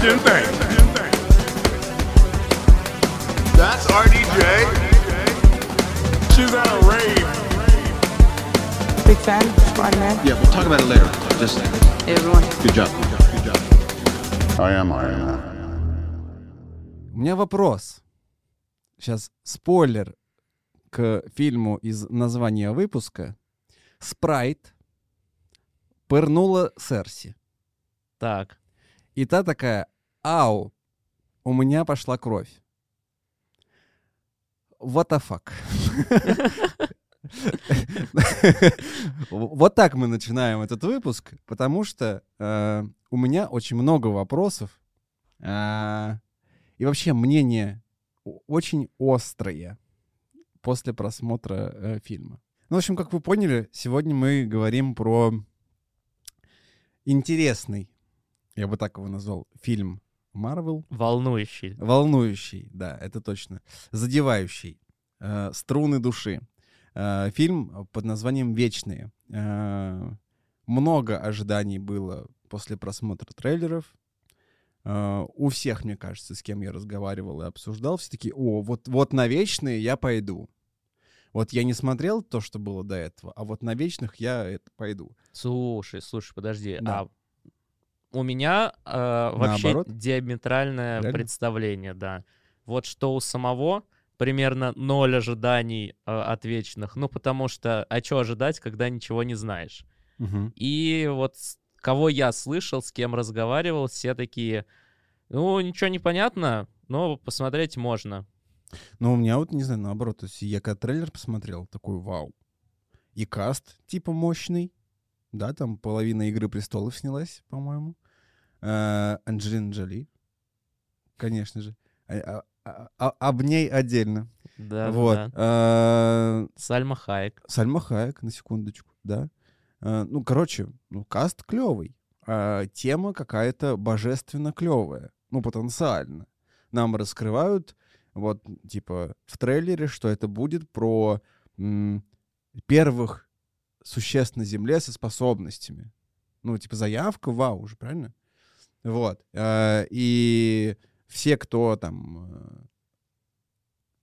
Sebastian Bank. That's RDJ. She's at a rave. Big fan, Spider-Man. Yeah, we'll talk about it later. Just Hey, everyone. good job. Good job. I am Iron Man. У меня вопрос. Сейчас спойлер к фильму из названия выпуска. Спрайт пырнула Серси. Так. И та такая, ау, у меня пошла кровь. What the fuck? Вот так мы начинаем этот выпуск, потому что э, у меня очень много вопросов. а, И вообще мнение очень острое после просмотра э, фильма. Ну, в общем, как вы поняли, сегодня мы говорим про интересный, я бы так его назвал, фильм Марвел. Волнующий. Волнующий, да, это точно. Задевающий. э, струны души. Э, фильм под названием «Вечные». Э, много ожиданий было после просмотра трейлеров. Э, у всех, мне кажется, с кем я разговаривал и обсуждал, все таки о, вот, вот на «Вечные» я пойду. Вот я не смотрел то, что было до этого, а вот на «Вечных» я это пойду. Слушай, слушай, подожди. Да. А у меня э, вообще Наоборот? диаметральное Реально? представление, да. Вот что у самого примерно ноль ожиданий э, от вечных. Ну, потому что, а что ожидать, когда ничего не знаешь? И вот кого я слышал, с кем разговаривал, все такие, ну, ничего не понятно, но посмотреть можно. Ну, у меня вот, не знаю, наоборот, то есть я когда трейлер посмотрел, такой вау. И каст, типа, мощный. Да, там половина «Игры престолов» снялась, по-моему. Э, Анджелина Джоли, конечно же. А- а- а- об ней отдельно. Да, вот. да. Э, Сальма Хайек. Сальма Хайек, на секундочку, да. Э, ну, короче, ну, каст клевый. А тема какая-то божественно клевая. Ну, потенциально. Нам раскрывают, вот, типа, в трейлере, что это будет про м, первых существ на Земле со способностями. Ну, типа, заявка, вау, уже, правильно? Вот. Э, И все, кто там э,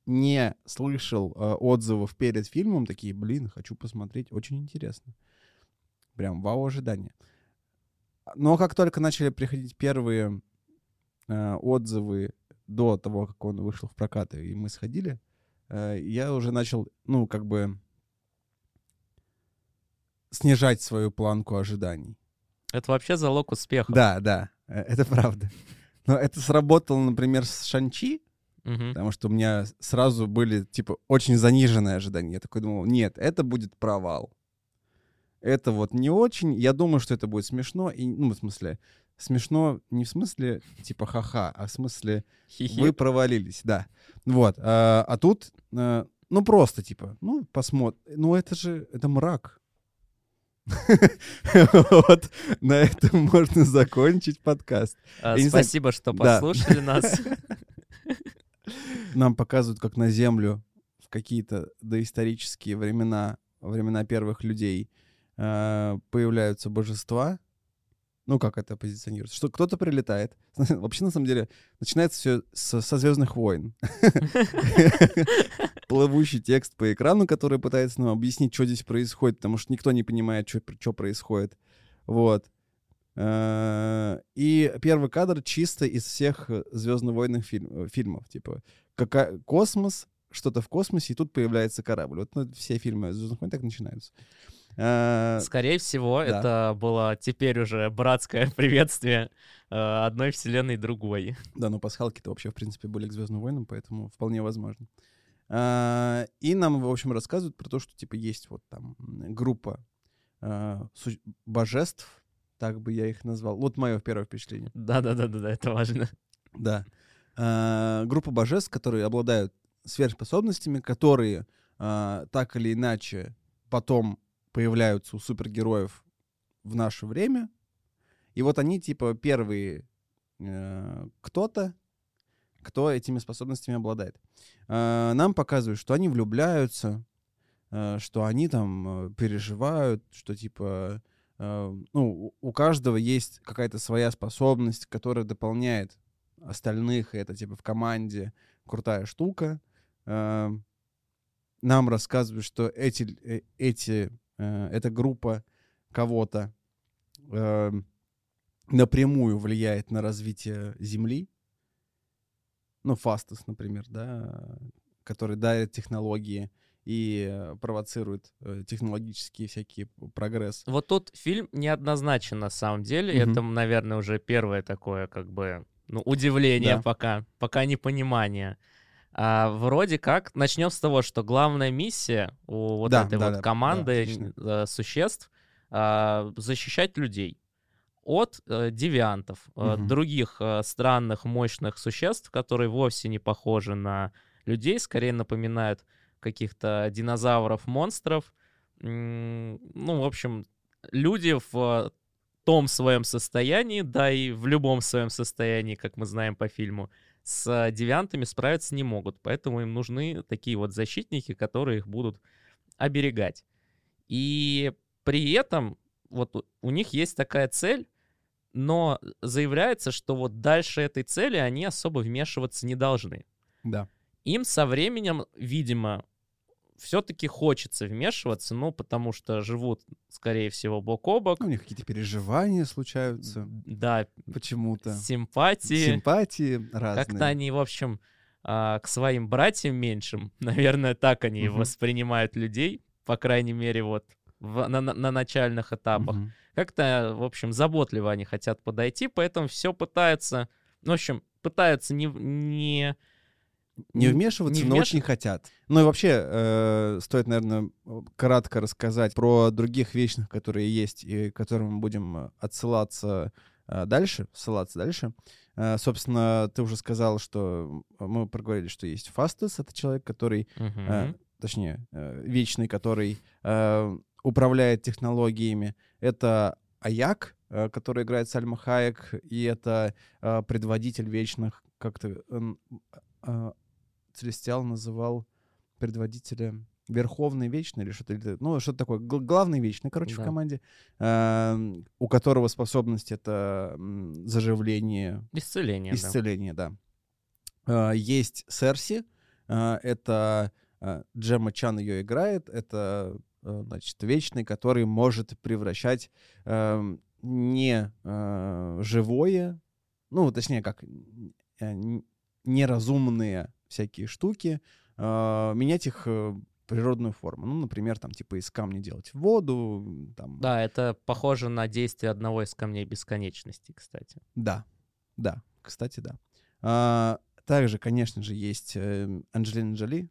не слышал э, отзывов перед фильмом, такие, блин, хочу посмотреть, очень интересно. Прям вау ожидания. Но как только начали приходить первые отзывы до того, как он вышел в прокат, и мы сходили, я уже начал, ну, как бы снижать свою планку ожиданий. Это вообще залог успеха. Да, да, э, это правда. Но это сработало, например, с Шанчи, Мгм. Потому что у меня сразу были, типа, очень заниженные ожидания. Я такой думал, нет, это будет провал. Это вот не очень. Я думаю, что это будет смешно. И, ну, в смысле, смешно не в смысле, типа, ха-ха, а в смысле, Хи-хи. вы провалились, да. Вот. А, а тут, а, ну, просто, типа, ну, посмотрим. Ну, это же, это мрак. Вот на этом можно закончить подкаст. А, Спасибо, что послушали нас. нам показывают, как на Землю в какие-то доисторические времена, времена первых людей э, появляются божества. Ну, как это позиционируется? Что кто-то прилетает. Вообще, на самом деле, начинается все со Звездных войн. Плывущий текст по экрану, который пытается нам объяснить, что здесь происходит, потому что никто не понимает, что происходит. Вот. Э, И первый кадр чисто из всех звездно-войных фильмов. Типа, кака- космос, что-то в космосе, и тут появляется корабль. Вот ну, все фильмы «Звездных войн» так начинаются. Э, Скорее всего, да. это было теперь уже братское приветствие э, одной вселенной другой. Да, но пасхалки-то вообще, в принципе, были к «Звездным войнам», поэтому вполне возможно. А, И нам, в общем, рассказывают про то, что, типа, есть вот там группа божеств, так бы я их назвал. Вот мое первое впечатление. Да-да-да-да, это важно. Да. Группа божеств, которые обладают сверхспособностями, которые так или иначе потом появляются у супергероев в наше время. И вот они, типа, первые э, кто-то, кто этими способностями обладает. А, Нам показывают, что они влюбляются, э, что они там э, переживают, что, типа, э, ну, у каждого есть какая-то своя способность, которая дополняет остальных, и это типа в команде крутая штука. Э, Нам рассказывают, что эти, э, эти, э, эта группа кого-то э, напрямую влияет на развитие Земли. Ну, Фастас, например, да, который дарит технологии и э, провоцирует э, технологические всякие п- прогресс. Вот тут фильм неоднозначен на самом деле. Мгм. Это, наверное, уже первое такое, как бы, ну, удивление Да. пока, пока непонимание. А, вроде как, начнем с того, что главная миссия у вот Да, этой да, вот да, да, команды отлично. э, существ а, защищать людей от э, девиантов, э, других э, странных, мощных существ, которые вовсе не похожи на людей, скорее напоминают каких-то динозавров, монстров. Ну, в общем, люди в том своем состоянии, да и в любом своем состоянии, как мы знаем по фильму, с девиантами справиться не могут. Поэтому им нужны такие вот защитники, которые их будут оберегать. И при этом вот у- них есть такая цель, но заявляется, что вот дальше этой цели они особо вмешиваться не должны. Да. Им со временем, видимо, все-таки хочется вмешиваться, ну, потому что живут, скорее всего, бок о бок. Ну, у них какие-то переживания случаются Да, почему-то. симпатии. Симпатии разные. Как-то они, в общем, а, к своим братьям меньшим, наверное, так они Мгм. воспринимают людей, по крайней мере, вот в- на, на- на начальных этапах. Мгм. Как-то, в общем, заботливо они хотят подойти, поэтому все пытаются, ну, в общем, пытаются не, не Не вмешиваться, не но вмеш- очень хотят. Ну и вообще, э, стоит, наверное, кратко рассказать про других вечных, которые есть, и к которым мы будем отсылаться э, дальше, ссылаться дальше. Э, собственно, ты уже сказал, что мы проговорили, что есть Фастас, это человек, который, Мгм. э, точнее, э, вечный, который э, управляет технологиями. Это Аяк, э, который играет Сальма Хаек, и это э, предводитель вечных, как-то э, Целестиал называл предводителя Верховный Вечный или что-то, ну, что-то такое, гл- главный Вечный, короче, в Да. команде, э, у которого способность — это заживление, Исцеление, да. исцеление, да. Э, Есть Серси, э, это э, Джемма Чан ее играет, это, э, значит, Вечный, который может превращать эм, не э, живое, ну, точнее, как э, неразумные всякие штуки, э, менять их э, природную форму. Ну, например, там, типа, из камня делать воду, там, Да, это похоже на действие одного из камней бесконечности, кстати. Да, да, кстати, да. А, также, конечно же, есть э, Анджелина Джоли.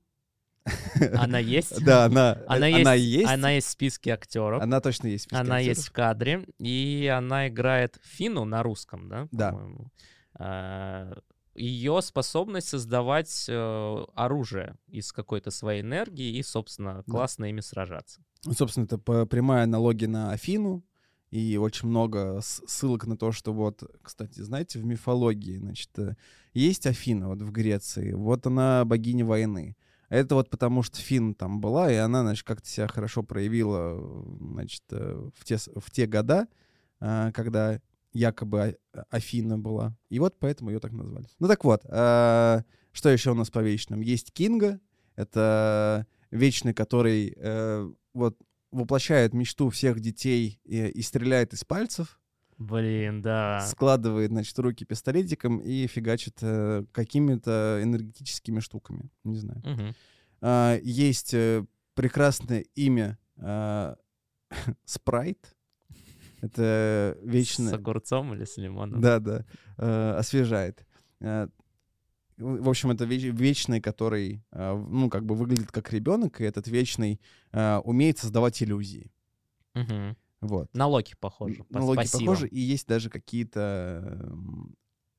Она есть? Да, она, Она э, есть, она есть. она есть в списке актеров. Она точно есть. в списке Она есть актеров. в кадре, и она играет Фину на русском, да? Да. по-моему? Ее способность создавать э, оружие из какой-то своей энергии и, собственно, классно ими сражаться. Ну, Собственно, это прямая аналогия на Афину. И очень много ссылок на то, что вот, кстати, знаете, в мифологии, значит, э, есть Афина вот в Греции, вот она богиня войны. Это вот потому, что Фин там была, и она, значит, как-то себя хорошо проявила, э, значит, э, в те, в те года, когда якобы А- Афина была. И вот поэтому ее так назвали. Ну так вот, а, что еще у нас по вечным? Есть Кинга, это вечный, который э, вот воплощает мечту всех детей и, и стреляет из пальцев, Блин, да. складывает, значит, руки пистолетиком и фигачит э, какими-то энергетическими штуками. Не знаю. Мгм. А, есть э, прекрасное имя а, Спрайт. Это С вечно... огурцом или с лимоном? Да, да. э, освежает. Э, в общем, это веч- вечный, который, э, ну, как бы выглядит как ребенок, и этот вечный э, умеет создавать иллюзии. Мгм. Вот. На Локи похоже. по- На спасибо. похожи, и есть даже какие-то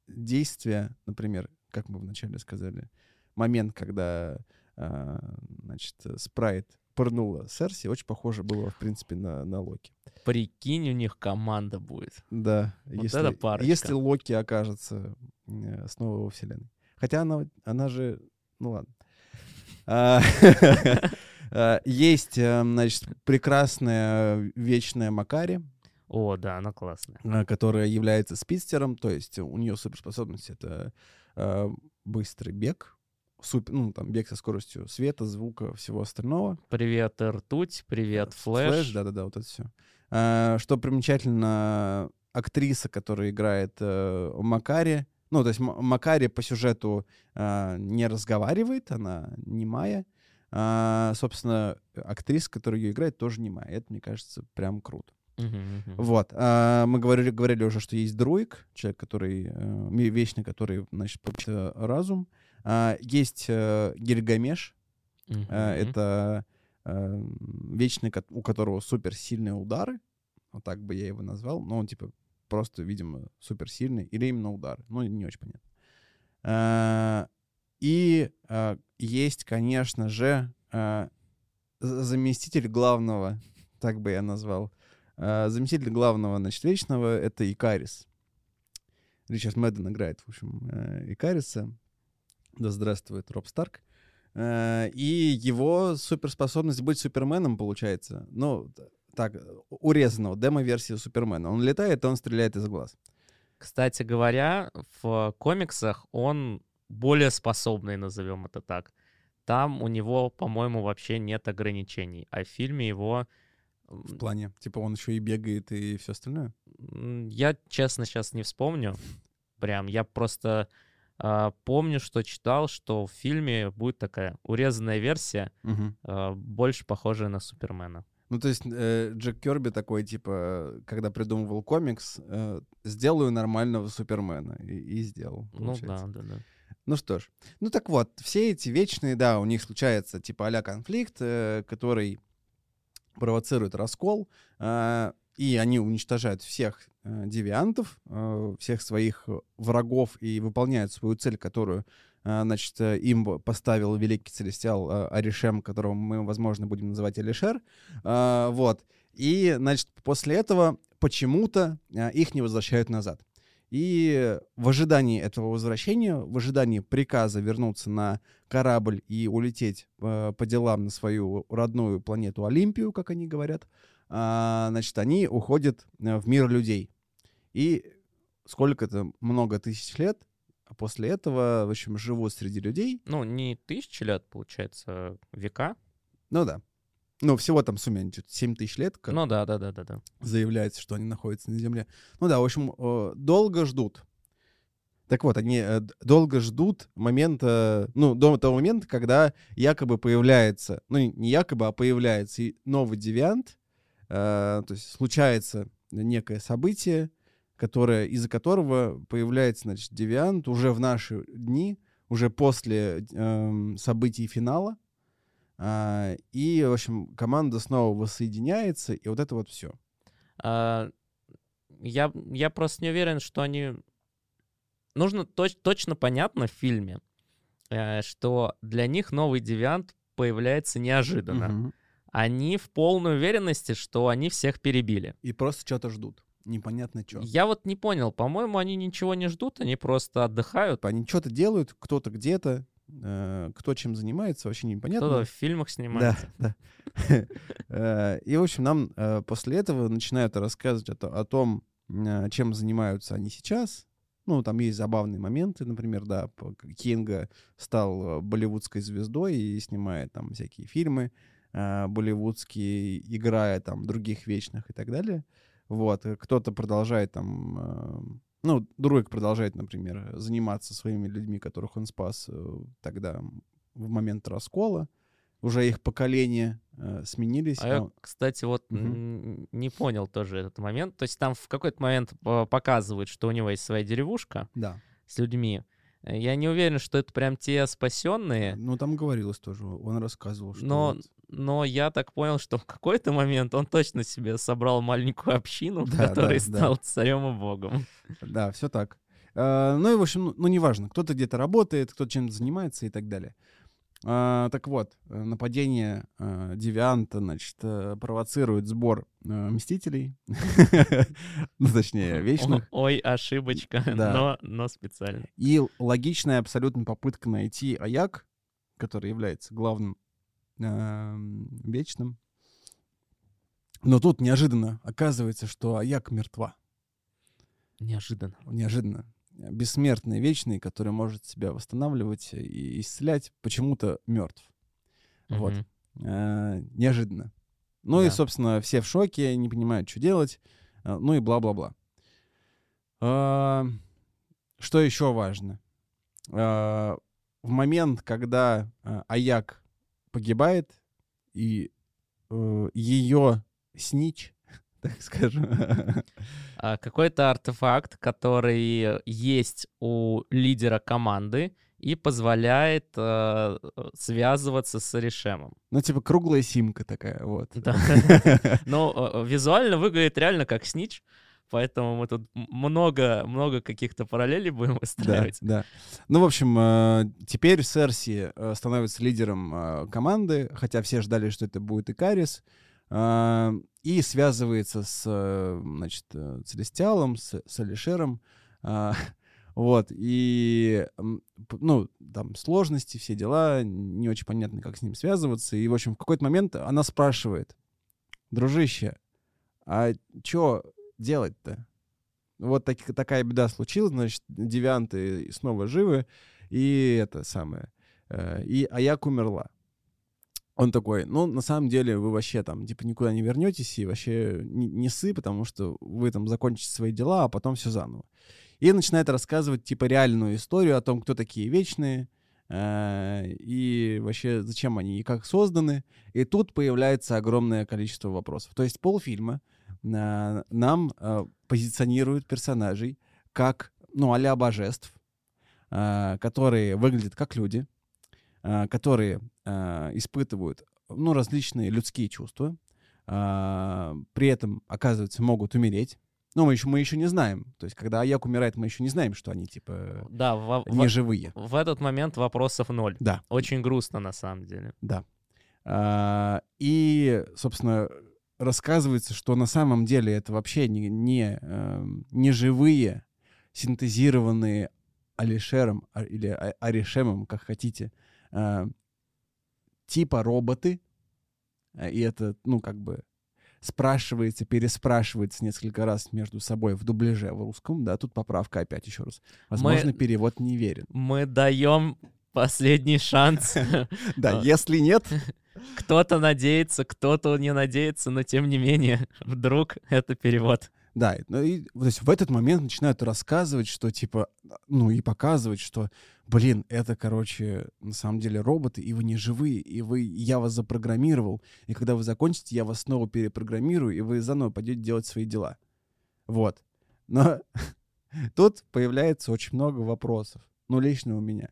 действия, например, как мы вначале сказали, момент, когда, э, значит, Спрайт пырнула Серси, очень похоже было, в принципе, на, на Локи. Прикинь, у них команда будет. Да, Вот если, это парочка. если Локи окажется э, снова во вселенной. Хотя она, она же... Ну ладно. А, а, Есть, э, значит, прекрасная вечная Макари. О, да, она классная. э, которая является спидстером, то есть у нее суперспособность — это быстрый бег, супер, ну, там, бег со скоростью света, звука, всего остального. Привет, Ртуть, привет, Флэш. да-да-да, вот это все. Что примечательно, актриса, которая играет э, Макари, ну, то есть Макари по сюжету э, не разговаривает, она немая. А, собственно, актриса, которая ее играет, тоже немая. Это, мне кажется, прям круто. Вот. а, мы говорили, говорили уже, что есть друик, человек, который, э, вечный, который, значит, получит э, разум. А, есть э, Гильгамеш. Э, Это э, вечный, у которого суперсильные удары. Вот так бы я его назвал. Но он, типа, просто, видимо, суперсильный. Или именно удары. Ну, не очень понятно. И есть, конечно же, заместитель главного, так бы я назвал. Заместитель главного, значит, вечного — это Икарис. Ричард Мэдден играет, в общем, Икариса. Да здравствует Роб Старк. Э, И его суперспособность быть Суперменом, получается, ну, так, урезанного, демо-версии Супермена. Он летает, он стреляет из глаз. Кстати говоря, в комиксах он более способный, назовем это так. Там у него, по-моему, вообще нет ограничений. А в фильме его... В плане, типа, он еще и бегает, и все остальное. Я, честно, сейчас не вспомню. Прям, я просто помню, что читал, что в фильме будет такая урезанная версия, а, больше похожая на Супермена. Ну, то есть э, Джек Керби такой, типа, когда придумывал комикс, э, сделаю нормального Супермена. И, и сделал, Ну получается. да, да, да. Ну что ж. Ну так вот, все эти вечные, да, у них случается типа а конфликт, э, который провоцирует раскол, э, и они уничтожают всех девиантов, э, всех своих э, врагов и выполняют свою цель, которую, э, значит, э, им поставил великий целестиал э, Аришем, которого мы, возможно, будем называть Алишер. Э, вот. И, значит, после этого почему-то э, их не возвращают назад. И в ожидании этого возвращения, в ожидании приказа вернуться на корабль и улететь э, по делам на свою родную планету Олимпию, как они говорят, значит, они уходят э, в мир людей. И сколько-то, много тысяч лет после этого, в общем, живут среди людей. Ну, не тысячи лет, получается, а века. Ну да. Ну, всего там сумме 7 тысяч лет, как Ну да, да, да, да, да. заявляется, что они находятся на Земле. Ну да, в общем, э, долго ждут. Так вот, они э, долго ждут момента, ну, до того момента, когда якобы появляется, ну, не- якобы, а появляется новый девиант, э, то есть случается некое событие, которое, из-за которого появляется, значит, девиант уже в наши дни, уже после эм, событий финала, А, и, в общем, команда снова воссоединяется, и вот это вот все. А, я, я просто не уверен, что они... Нужно точ- точно понятно в фильме, э, что для них новый девиант появляется неожиданно. Они в полной уверенности, что они всех перебили. И просто что-то ждут. Непонятно что. Я вот не понял, по-моему, они ничего не ждут, они просто отдыхают. Они что-то делают, кто-то где-то, э, кто чем занимается, вообще непонятно. Кто-то в фильмах Да, снимается. да. Э, И, в общем, нам э, после этого начинают рассказывать о то- о том, чем занимаются они сейчас. Ну, там есть забавные моменты, например, да, Кинга стал болливудской звездой и снимает там всякие фильмы болливудские, играя там других вечных и так далее. Вот, э, кто-то продолжает там, э, ну, Друик продолжает, например, заниматься своими людьми, которых он спас э, тогда в момент раскола. Уже их поколения э, сменились. А я, но- кстати, вот н- не понял тоже этот момент. То есть там в какой-то момент показывают, что у него есть своя деревушка Да. с людьми. Я не уверен, что это прям те спасенные, Ну, там говорилось тоже, он рассказывал, что... но, вот- но я так понял, что в какой-то момент он точно себе собрал маленькую общину, Да, которой да, да. стал царем и богом. Да, все так. А, ну и, в общем, ну, ну, неважно, кто-то где-то работает, кто-то чем-то занимается и так далее. А, так вот, э, нападение э, Девианта, значит, э, провоцирует сбор Мстителей, ну, точнее, Вечных, Ой, ошибочка, Да. но, но специально. и логичная абсолютно попытка найти Аяк, который является главным Вечным, Но тут неожиданно оказывается, что Аяк мертва. Неожиданно. Неожиданно. Бессмертный, вечный, который может себя восстанавливать и исцелять, почему-то мертв. Вот. Мгм. Э, неожиданно. Ну и, Да. собственно, все в шоке, не понимают, что делать. э, Ну и бла-бла-бла. А, Что еще важно? А, В момент, когда а, Аяк погибает, и ее снич, так скажем, А, Какой-то артефакт, который есть у лидера команды и позволяет э, связываться с Решемом. ну типа круглая симка такая, вот. Да. Но э, визуально выглядит реально как снич, поэтому мы тут много, много каких-то параллелей будем Да, выстраивать. да. Ну, в общем, э, теперь Серси э, становится лидером э, команды, хотя все ждали, что это будет Икарис, и связывается с, значит, Целестиалом, с, с Алишером, вот, и, ну, там сложности, все дела, не очень понятно, как с ним связываться, и, в общем, в какой-то момент она спрашивает, дружище, а чё делать-то? Вот так- такая беда случилась, значит, девианты снова живы, и это самое, э, и Аяк умерла. Он такой, ну, на самом деле, вы вообще там, типа, никуда не вернетесь и вообще не, сы, потому что вы там закончите свои дела, а потом все заново. И начинает рассказывать, типа, реальную историю о том, кто такие вечные, э, и вообще зачем они и как созданы. И тут появляется огромное количество вопросов. То есть полфильма нам э, позиционируют персонажей как, ну, а божеств, э, которые выглядят как люди, э, которые э, испытывают, ну, различные людские чувства, э, при этом, оказывается, могут умереть. Ну, мы еще, мы еще не знаем. То есть, когда Аяк умирает, мы еще не знаем, что они, типа, Да, во- не живые. в этот момент вопросов ноль. Да. Очень грустно на самом деле. Да. А, И, собственно, рассказывается, что на самом деле это вообще не, не, эм, не живые, синтезированные Алишером а- или А- Аришемом, как хотите, а, типа роботы. А, И это, ну, как бы спрашивается, переспрашивается несколько раз между собой в дубляже в русском, да, тут поправка опять еще раз. Возможно, перевод неверен. Мы даем последний шанс. Да, если нет, Кто-то надеется, кто-то не надеется, но тем не менее, вдруг это перевод. Да, ну и то есть в этот момент начинают рассказывать, что типа, ну и показывать, что, блин, это, короче, на самом деле роботы, и вы не живые, и вы, я вас запрограммировал, и когда вы закончите, я вас снова перепрограммирую, и вы заново пойдете делать свои дела. Вот. Но тут появляется очень много вопросов, ну лично у меня.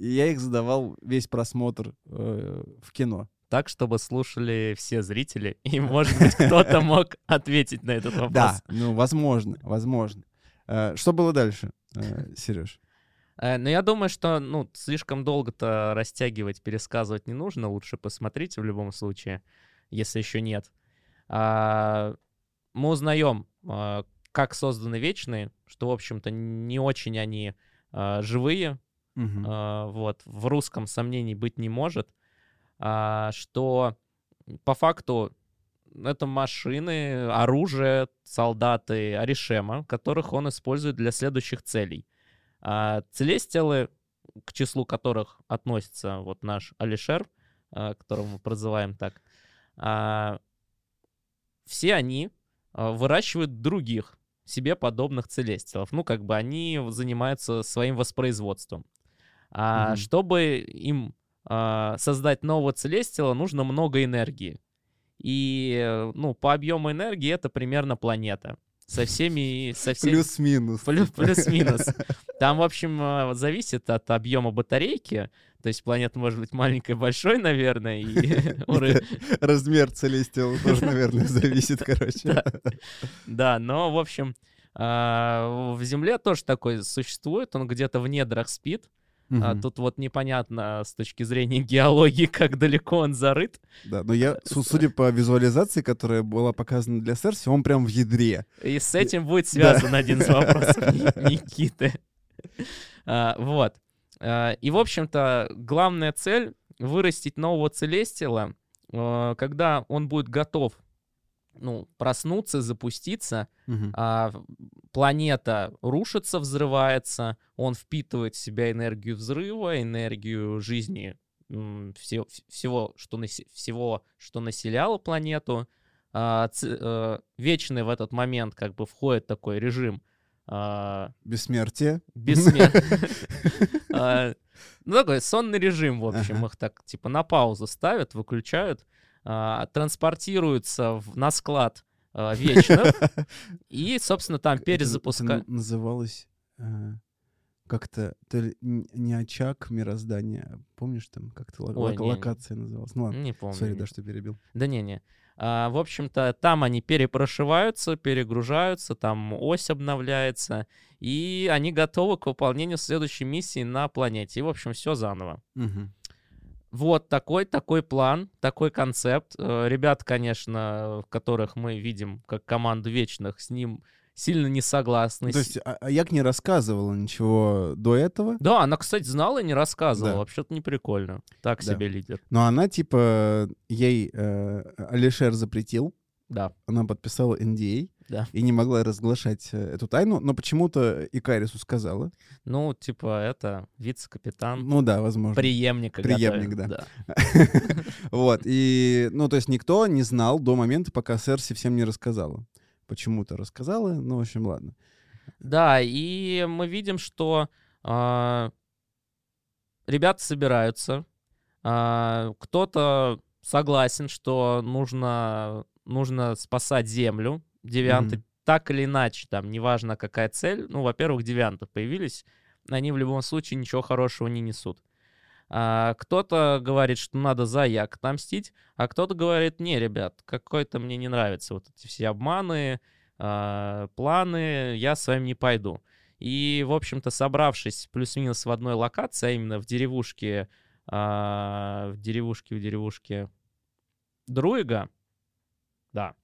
И я их задавал весь просмотр э, в кино. Так, чтобы слушали все зрители, и, может быть, кто-то мог ответить на этот вопрос. Да, ну возможно, возможно. Э, Что было дальше, Сереж? Э, Но я думаю, что ну, слишком долго-то растягивать, пересказывать не нужно. Лучше посмотреть в любом случае, если еще нет. А, Мы узнаем, как созданы вечные, что, в общем-то, не очень они живые. Мгм. А, Вот, в русском сомнений быть не может. А, Что по факту это машины, оружие, солдаты Аришема, которых он использует для следующих целей. А Целестиалы, к числу которых относится вот наш Алишер, а, которого мы прозываем так, а, все они выращивают других себе подобных целестиалов. Ну, как бы они занимаются своим воспроизводством. А Мгм. чтобы им а, создать нового целестила, нужно много энергии. И, э, ну, по объему энергии это примерно планета. Со всеми... Со всеми... Плюс-минус. Плю- типа. Плюс-минус. Там, в общем, э, зависит от объема батарейки. То есть планета может быть маленькой, большой, наверное, и Размер целестиала тоже, наверное, зависит, короче. Да, но, в общем, а, в Земле тоже такой существует. Он где-то в недрах спит. А Мгм. Тут вот непонятно с точки зрения геологии, как далеко он зарыт. Да, но я, су- судя по визуализации, которая была показана для Серси, он прям в ядре. И с этим будет связан один из вопросов Ни- Никиты. А, Вот. А, И, в общем-то, главная цель — вырастить нового целестила, а, когда он будет готов ну, проснуться, запуститься, Мгм. а планета рушится, взрывается, он впитывает в себя энергию взрыва, энергию жизни м, всего, что, насе- всего, что населяло планету. А, ц- э, вечный в этот момент как бы входит такой режим а, Бессмертие. бессмертия. А, Ну, такой сонный режим, в общем. Их так, типа, на паузу ставят, выключают, а, транспортируются в- на склад а, вечных, и, собственно, там это называлось э, как-то то ли не очаг мироздания, а помнишь там как-то ло- Ой, лока- не, не. локация называлась? Ну ладно, Не помню. сори, не. да, что перебил. Да не-не. А, в общем-то, там они перепрошиваются, перегружаются, там ось обновляется, и они готовы к выполнению следующей миссии на планете. И, в общем, все заново. Мгм. Вот такой, такой план, такой концепт. Э, Ребят, конечно, которых мы видим как команду вечных, с ним сильно не согласны. То есть а- Аяк не рассказывала ничего до этого, Да, она, кстати, знала и не рассказывала. Да. Вообще-то не прикольно. Так Да. себе лидер. но она типа ей э, Алишер запретил, Да. она подписала NDA Да. и не могла разглашать э, эту тайну, но почему-то Икарису сказала. Ну, типа, это вице-капитан, Ну да, возможно. преемника. преемник, готовит, да. Вот, и, ну, то есть никто не знал до момента, пока Серси всем не рассказала. Почему-то рассказала, ну, в общем, ладно. Да, и мы видим, что а, ребята собираются. а, кто-то согласен, что нужно, нужно спасать Землю. Девианты Мгм. так или иначе, там, неважно какая цель. Ну, во-первых, девианты появились. Они в любом случае ничего хорошего не несут. А, кто-то говорит, что надо за Як отомстить, а кто-то говорит, не, ребят, какой-то мне не нравится вот эти все обманы, а, планы, я с вами не пойду. И, в общем-то, собравшись плюс-минус в одной локации, а именно в деревушке, а, в деревушке, в деревушке Друига, да,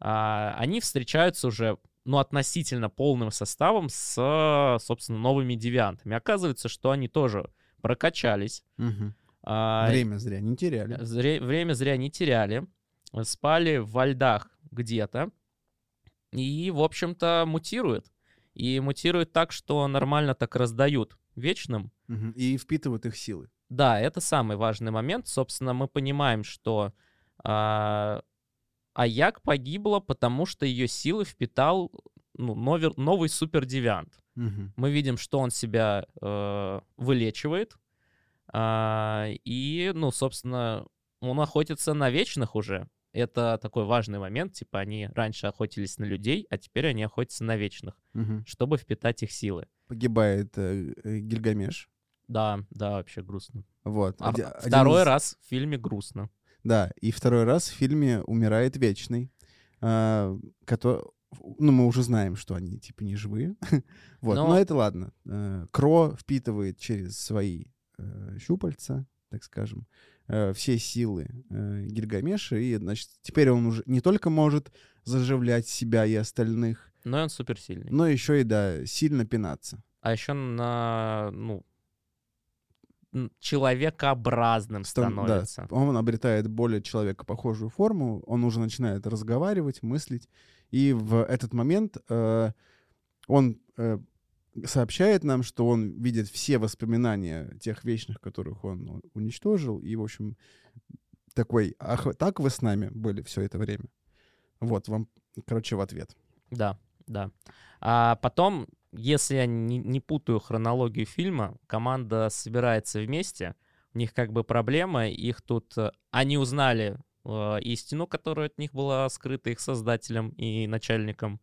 они встречаются уже, ну, относительно полным составом с, собственно, новыми девиантами. Оказывается, что они тоже прокачались. Мгм. а, Время зря не теряли. Зре- время зря не теряли. Спали во льдах где-то. И, в общем-то, мутирует. И мутирует так, что нормально так раздают вечным. Мгм. И впитывают их силы. Да, это самый важный момент. Собственно, мы понимаем, что а, Аяк погибла, потому что ее силы впитал ну, новер- новый супердевиант. Мгм. Мы видим, что он себя э, вылечивает. а, и, ну, собственно, он охотится на вечных уже. Это такой важный момент. Типа они раньше охотились на людей, а теперь они охотятся на вечных, Мгм. чтобы впитать их силы. Погибает э, э, Гильгамеш. Да, да, вообще грустно. Вот. А Оди- один второй из- раз в фильме грустно. Да, и второй раз в фильме умирает Вечный, а, кото- Ну, мы уже знаем, что они, типа, не живые. Вот, Но- но это ладно. Э, Кро впитывает через свои э, щупальца, так скажем, э, все силы э, Гильгамеша, и, значит, теперь он уже не только может заживлять себя и остальных, Но и он суперсильный. но еще и, да, сильно пинаться. А еще на, ну, человекообразным Стан- да, становится. он обретает более человекопохожую форму, он уже начинает разговаривать, мыслить, и в этот момент э, он э, сообщает нам, что он видит все воспоминания тех вечных, которых он у- уничтожил, и, в общем, такой, ах, так вы с нами были все это время? Вот вам, короче, в ответ. Да, да. А потом, если я не, не путаю хронологию фильма, команда собирается вместе. У них как бы проблема, их тут... э, Они узнали э, истину, которая от них была скрыта их создателем и начальником.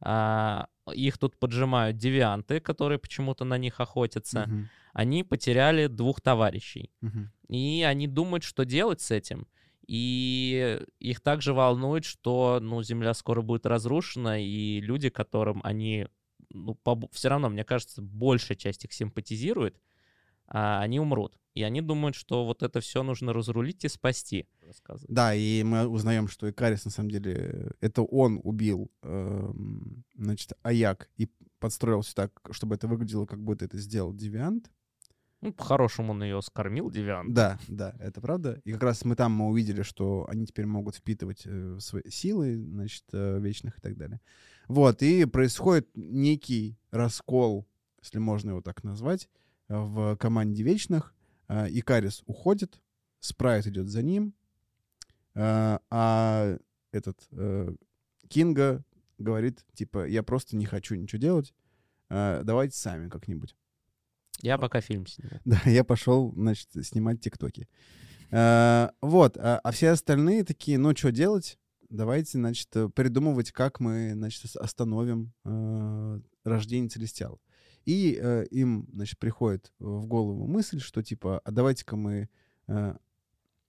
А, их тут поджимают девианты, которые почему-то на них охотятся. Мгм, Они потеряли двух товарищей. мгм. И они думают, что делать с этим. И их также волнует, что ну, Земля скоро будет разрушена, и люди, которым они, ну, все равно, мне кажется, большая часть их симпатизирует, а они умрут. И они думают, что вот это все нужно разрулить и спасти. Да, и мы узнаем, что Икарис, на самом деле, э, это он убил, эм, значит, Аяк и подстроился так, чтобы это выглядело, как будто это сделал Девиант. Ну, по-хорошему он ее скормил, Девиант. Да, да, это правда. И как раз мы там мы увидели, что они теперь могут впитывать э, свои силы, значит, э, вечных и так далее. Вот, и происходит некий раскол, если можно его так назвать, в команде вечных. Э, Икарис уходит, Спрайт идет за ним, э, а этот э, Кинга говорит, типа, я просто не хочу ничего делать, э, давайте сами как-нибудь. Я пока фильм сниму. Да, я пошел, значит, снимать тиктоки. Вот, а, а все остальные такие, ну, что делать? Давайте, значит, э, придумывать, как мы, значит, ос- остановим э, рождение Целестиал. И э, им, значит, приходит в голову мысль, что, типа, а давайте-ка мы... э,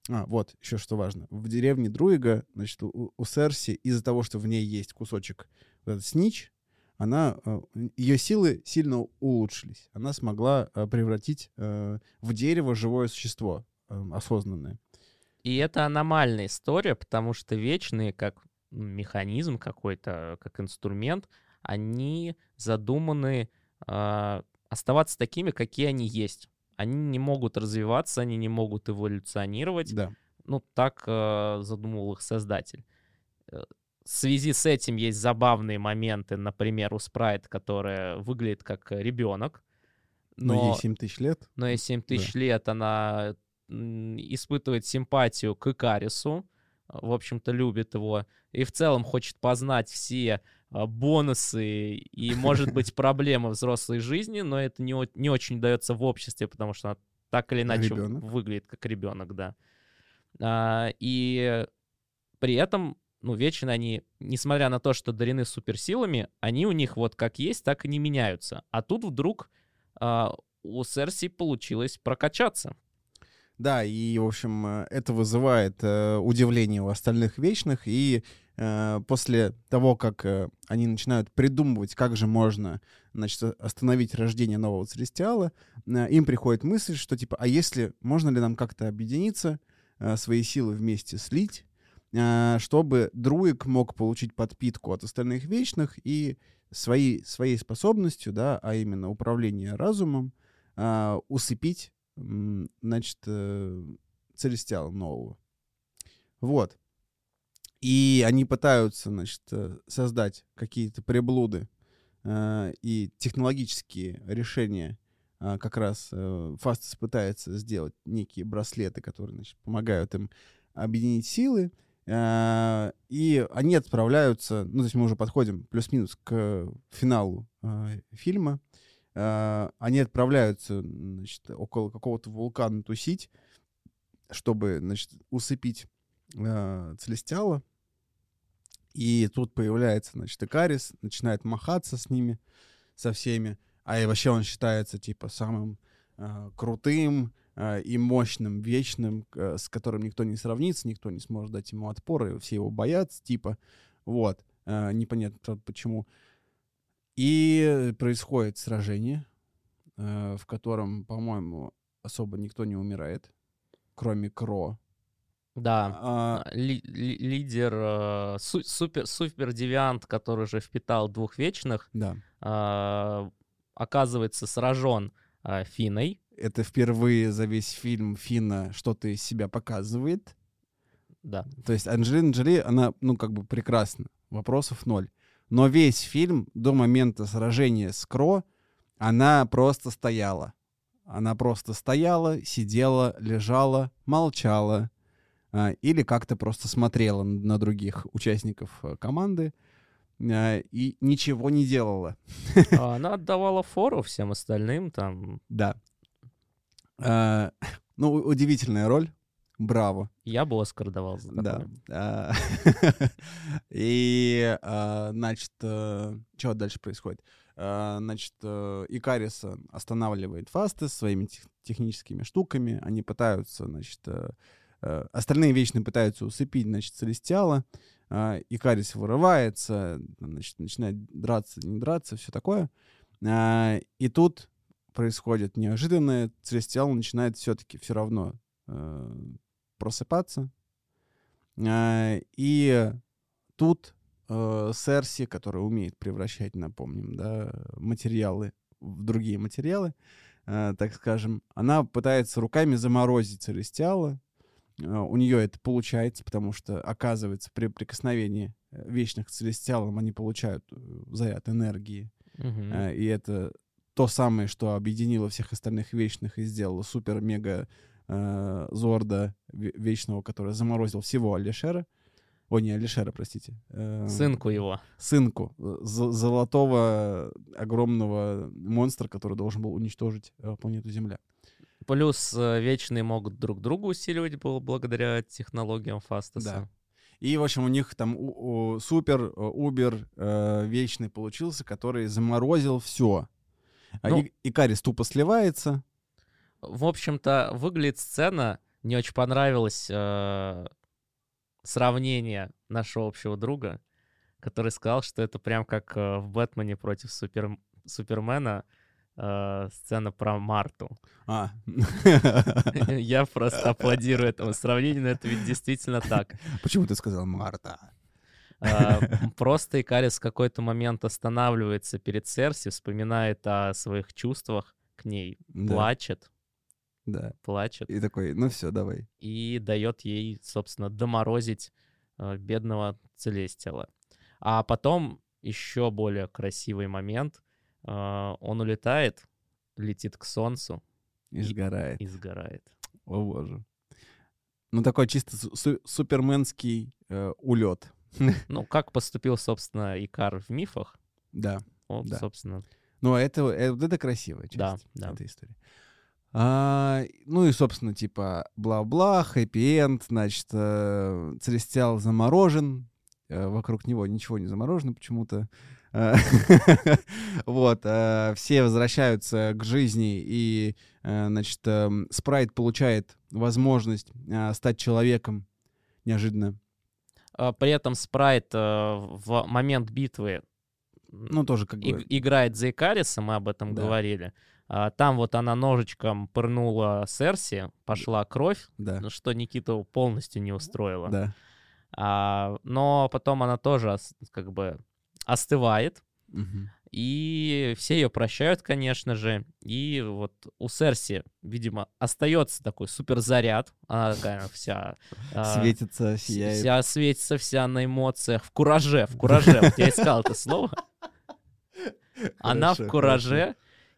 а, вот, еще что важно. В деревне Друига, значит, у, у Серси, из-за того, что в ней есть кусочек вот снич, она, э, ее силы сильно улучшились. Она смогла э, превратить в дерево живое существо осознанное. И это аномальная история, потому что вечные, как механизм какой-то, как инструмент, они задуманы а, оставаться такими, какие они есть. Они не могут развиваться, они не могут эволюционировать. Да. Ну, так э, задумал их создатель. Э, В связи с этим есть забавные моменты, например, у Спрайт, которая выглядит как ребенок, Но, но, ей 7 тысяч лет. но ей 7 тысяч лет, она испытывает симпатию к Икарису, в общем-то, любит его, и в целом хочет познать все а, бонусы и, может быть, проблемы взрослой жизни, но это не, не очень дается в обществе, потому что она так или иначе Ребёнок. выглядит как ребенок, да. А, и при этом, ну, вечно они, несмотря на то, что дарены суперсилами, они у них вот как есть, так и не меняются. А тут вдруг а, у Серси получилось прокачаться. Да, и, в общем, э, это вызывает э, удивление у остальных вечных, и э, после того, как э, они начинают придумывать, как же можно, значит, остановить рождение нового Целестиала, э, им приходит мысль, что, типа, а если, можно ли нам как-то объединиться, э, свои силы вместе слить, э, чтобы Друик мог получить подпитку от остальных вечных и своей, своей способностью, да, а именно управление разумом, а, усыпить, значит, э, Целестиала нового. Вот. И они пытаются, значит, э, создать какие-то приблуды э, и технологические решения. А, Как раз э, Фастес пытается сделать некие браслеты, которые, значит, помогают им объединить силы. Э, И они отправляются, ну, то есть мы уже подходим плюс-минус к финалу э, фильма. Э, Они отправляются, значит, около какого-то вулкана тусить, чтобы, значит, усыпить э, Целестиала. И тут появляется, значит, Икарис, начинает махаться с ними, со всеми. А и вообще он считается, типа, самым э, крутым э, и мощным, вечным, э, с которым никто не сравнится, никто не сможет дать ему отпор, и все его боятся, типа. Вот. Э, непонятно, почему. И происходит сражение, э, в котором, по-моему, особо никто не умирает, кроме Кро. Да. А, А, ли- ли- лидер, э, су- супер, супер девиант, который уже впитал двух вечных, да. а, оказывается сражен а, Финой. Это впервые за весь фильм Финна что-то из себя показывает. Да. То есть Анджелина Джоли, она, ну, как бы прекрасна. Вопросов ноль. Но весь фильм до момента сражения с Кро, она просто стояла. Она просто стояла, сидела, лежала, молчала. а, Или как-то просто смотрела на других участников э, команды а, и ничего не делала. А Она отдавала фору всем остальным, там, Да. Ну, удивительная роль. Браво. я бы Оскар давал за Да. такое. А, И, а, значит, что дальше происходит? А, Значит, э, Икариса останавливает Фастес своими тех- техническими штуками. Они пытаются, значит, э, э, остальные вечно пытаются усыпить, значит, Целестиала. А, Икарис вырывается, значит, начинает драться, не драться, все такое. И тут происходит неожиданное. Целестиал начинает все-таки все равно э, просыпаться. А, И тут э, Серси, которая умеет превращать, напомним, да, материалы в другие материалы, э, так скажем. Она пытается руками заморозить Целестиала. Э, У нее это получается, потому что, оказывается, при прикосновении э, вечных к Целестиалам они получают э, заряд энергии. Э, И это то самое, что объединило всех остальных вечных и сделало супер-мега э, Зорда ве- вечного, который заморозил всего Алишера. О, не Алишера, простите. э, Сынку его. Сынку. э, золотого огромного монстра, который должен был уничтожить э, планету Земля. Плюс э, вечные могут друг друга усиливать бл- благодаря технологиям Фастаса. Да. И, в общем, у них там у- у- супер, э, убер э, вечный получился, который заморозил все. Ну- Икарис тупо сливается. В общем-то, выглядит сцена. Мне очень понравилось э, сравнение нашего общего друга, который сказал, что это прям как э, в Бэтмене против Супер... Супермена э, сцена про Марту. А. Я просто аплодирую этому сравнению, но это ведь действительно так. Почему ты сказал Марта? А, Просто Икарис в какой-то момент останавливается перед Серси, вспоминает о своих чувствах к ней, плачет, Да. плачет И такой, ну все, давай. и дает ей, собственно, доморозить э, бедного Целестила. А потом еще более красивый момент. э, Он улетает, летит к солнцу И И- сгорает. и сгорает. О боже. Ну такой чисто су- су- суперменский э, улет. Ну, как поступил, собственно, Икар в мифах, Да. вот, Да. собственно, Ну, а это, э, вот это красивая часть Да, да. этой истории. А, ну и, собственно, типа, бла-бла, хэппи-энд, значит, э, Целестиал заморожен, э, вокруг него ничего не заморожено почему-то. Э, Вот, э, все возвращаются к жизни, и, э, значит, эм, Спрайт получает возможность стать человеком неожиданно. А, При этом Спрайт в момент битвы Ну, тоже как бы... играет за Икариса, мы об этом Да. говорили. А, Там вот она ножичком пырнула Серси, пошла кровь, Да, ну, что Никиту полностью не устроило. да. А, но потом она тоже как бы остывает, Мгм. и все ее прощают, конечно же. И вот у Серси, видимо, остается такой суперзаряд. Она такая вся... а, Светится, сияет. Вся светится, вся на эмоциях, в кураже, в кураже. Вот я искал это слово. Она в кураже,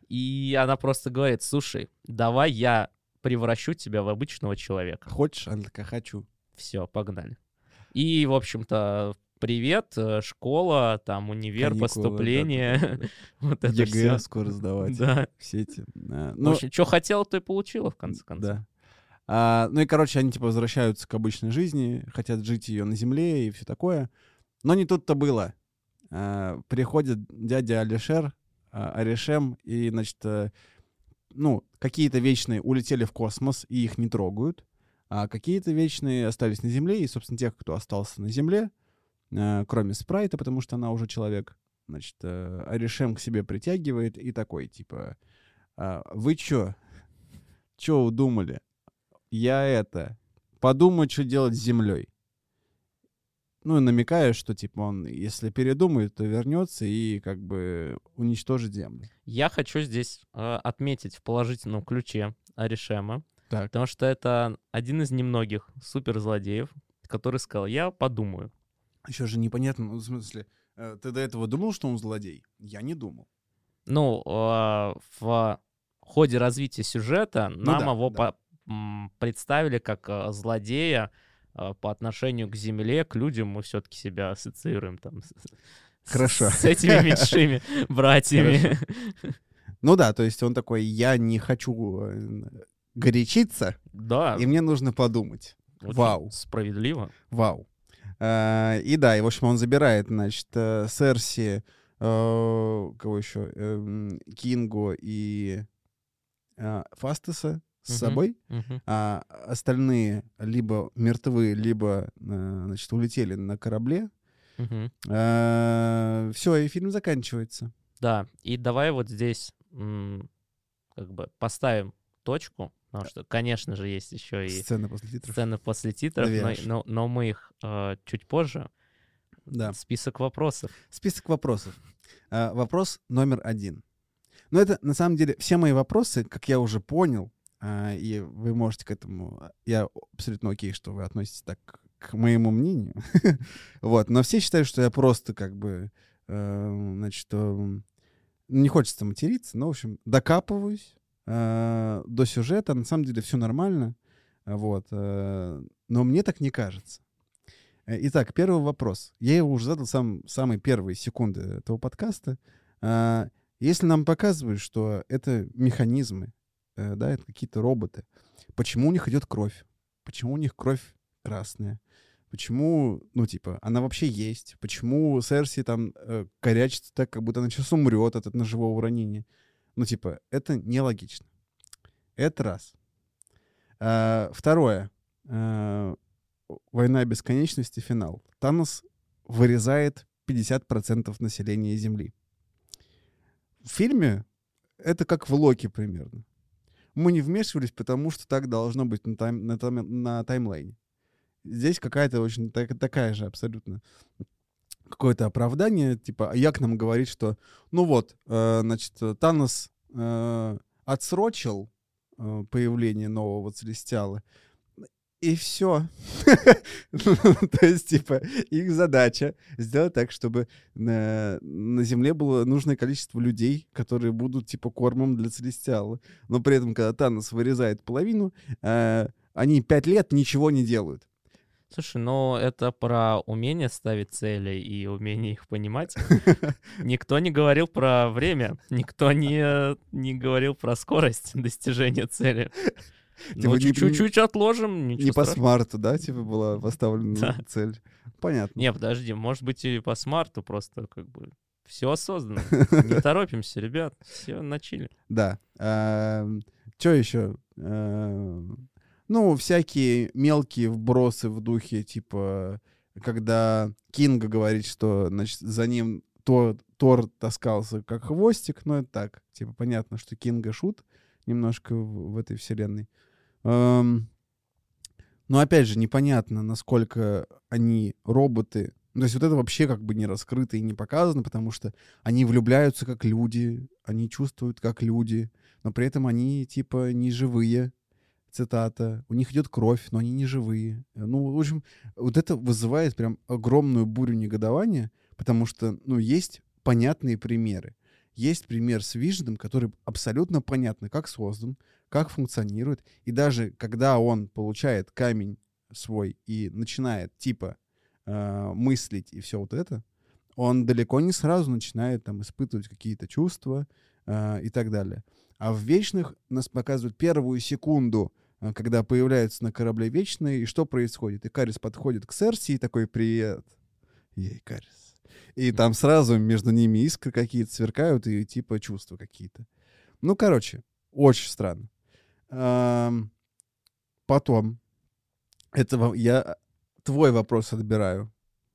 и она просто говорит, слушай, давай я превращу тебя в обычного человека. Хочешь? Она такая, хочу. Все, погнали. И, в общем-то, привет, э, школа, там, универ, Каникулы, поступление. Вот это ЕГЭ скоро сдавать. Да. Все эти. В Ну, общем, что хотела, то и получила, в конце концов. да. А, ну и, короче, они типа возвращаются к обычной жизни, хотят жить ее на земле и все такое. Но не тут-то было. А, приходит дядя Алишер, Аришем, и, значит, э, ну, какие-то вечные улетели в космос, и их не трогают, а какие-то вечные остались на земле, и, собственно, тех, кто остался на земле, э, кроме Спрайта, потому что она уже человек, значит, э, Аришем к себе притягивает и такой, типа, «А, вы чё? Чё удумали? Я это, подумаю, что делать с землей. Ну, и намекаю, что, типа, он, если передумает, то вернется и, как бы, уничтожит землю. Я хочу здесь э, отметить в положительном ключе Аришема, Так. потому что это один из немногих суперзлодеев, который сказал, я подумаю. Еще же непонятно, ну, в смысле, э, ты до этого думал, что он злодей? Я не думал. Ну, э, в ходе развития сюжета нам Ну да, его да. по- представили как э, злодея по отношению к Земле, к людям. Мы все-таки себя ассоциируем там с, с- Хорошо. с этими меньшими братьями. Ну да, то есть он такой, я не хочу э, горячиться, Да, и мне нужно подумать. очень вау. справедливо. Вау. Э, И да, и, в общем, он забирает, значит, э, Серси, э, кого еще, Эм, Кингу и Фастеса с Мгм. собой, Мгм. а остальные либо мертвы, либо, э, значит, улетели на корабле. Мгм. Все, и фильм заканчивается. Да, и давай вот здесь как бы поставим точку, потому что, конечно же, есть еще и Сцена после титров. сцены после титров, но, но- но мы их э, чуть позже. Да. Список вопросов. Список вопросов. А, Вопрос номер один. Но это, на самом деле, все мои вопросы, как я уже понял, а, и вы можете к этому... Я абсолютно окей, что вы относитесь так к моему мнению. вот. Но все считают, что я просто как бы... э, значит, э, не хочется материться, но, в общем, докапываюсь э, до сюжета. На самом деле все нормально. Вот. э, но мне так не кажется. Э, Итак, первый вопрос. Я его уже задал сам, самые первые секунды этого подкаста. А, Если нам показывают, что это механизмы, э, да, это какие-то роботы, почему у них идет кровь? Почему у них кровь красная? Почему, ну, типа, она вообще есть? Почему Серси там э, корячится так, как будто она сейчас умрет от этого ножевого ранения? Ну, типа, это нелогично. Это раз. А, второе. А, Война бесконечности, финал. Танос вырезает 50% населения Земли. В фильме это как в Локи примерно. Мы не вмешивались, потому что так должно быть на, тайм- на, тайм- на таймлайне. Здесь какая-то очень так- такая же абсолютно какое-то оправдание, типа, а як нам говорит, что, ну вот, э, значит, Танос э, отсрочил э, появление нового Целестиала, и все. То есть, типа, их задача сделать так, чтобы на, на Земле было нужное количество людей, которые будут, типа, кормом для Целестиала. Но при этом, когда Танос вырезает половину, э, они пять лет ничего не делают. Слушай, ну это про умение ставить цели и умение их понимать. Никто не говорил про время, никто не, не говорил про скорость достижения цели. Типа Ну, чуть-чуть отложим, Не по смарту, да, типа, была поставлена цель. Понятно. Не, подожди, может быть и по смарту просто как бы все осознанно. Не торопимся, ребят, все начали. Да. Что еще? Ну, всякие мелкие вбросы в духе, типа, когда Кинга говорит, что, значит, за ним Тор, Тор таскался как хвостик, но это так. Типа, понятно, что Кинга шут немножко в, в этой вселенной. Эм, но, опять же, непонятно, насколько они роботы. Ну, То есть вот это вообще как бы не раскрыто и не показано, потому что они влюбляются как люди, они чувствуют как люди, но при этом они типа не живые. Цитата. У них идет кровь, но они не живые. Ну, в общем, вот это вызывает прям огромную бурю негодования, потому что, ну, есть понятные примеры. Есть пример с Виждом, который абсолютно понятно, как создан, как функционирует. И даже когда он получает камень свой и начинает типа э, мыслить и все вот это, он далеко не сразу начинает там испытывать какие-то чувства э, и так далее. А в Вечных нас показывают первую секунду, э, когда появляются на корабле Вечные, и что происходит? И Карис подходит к Серси и такой «Привет». Ей, Карис. И там сразу между ними искры какие-то сверкают и типа чувства какие-то. Ну, короче, очень странно. Потом, это я твой вопрос отбираю.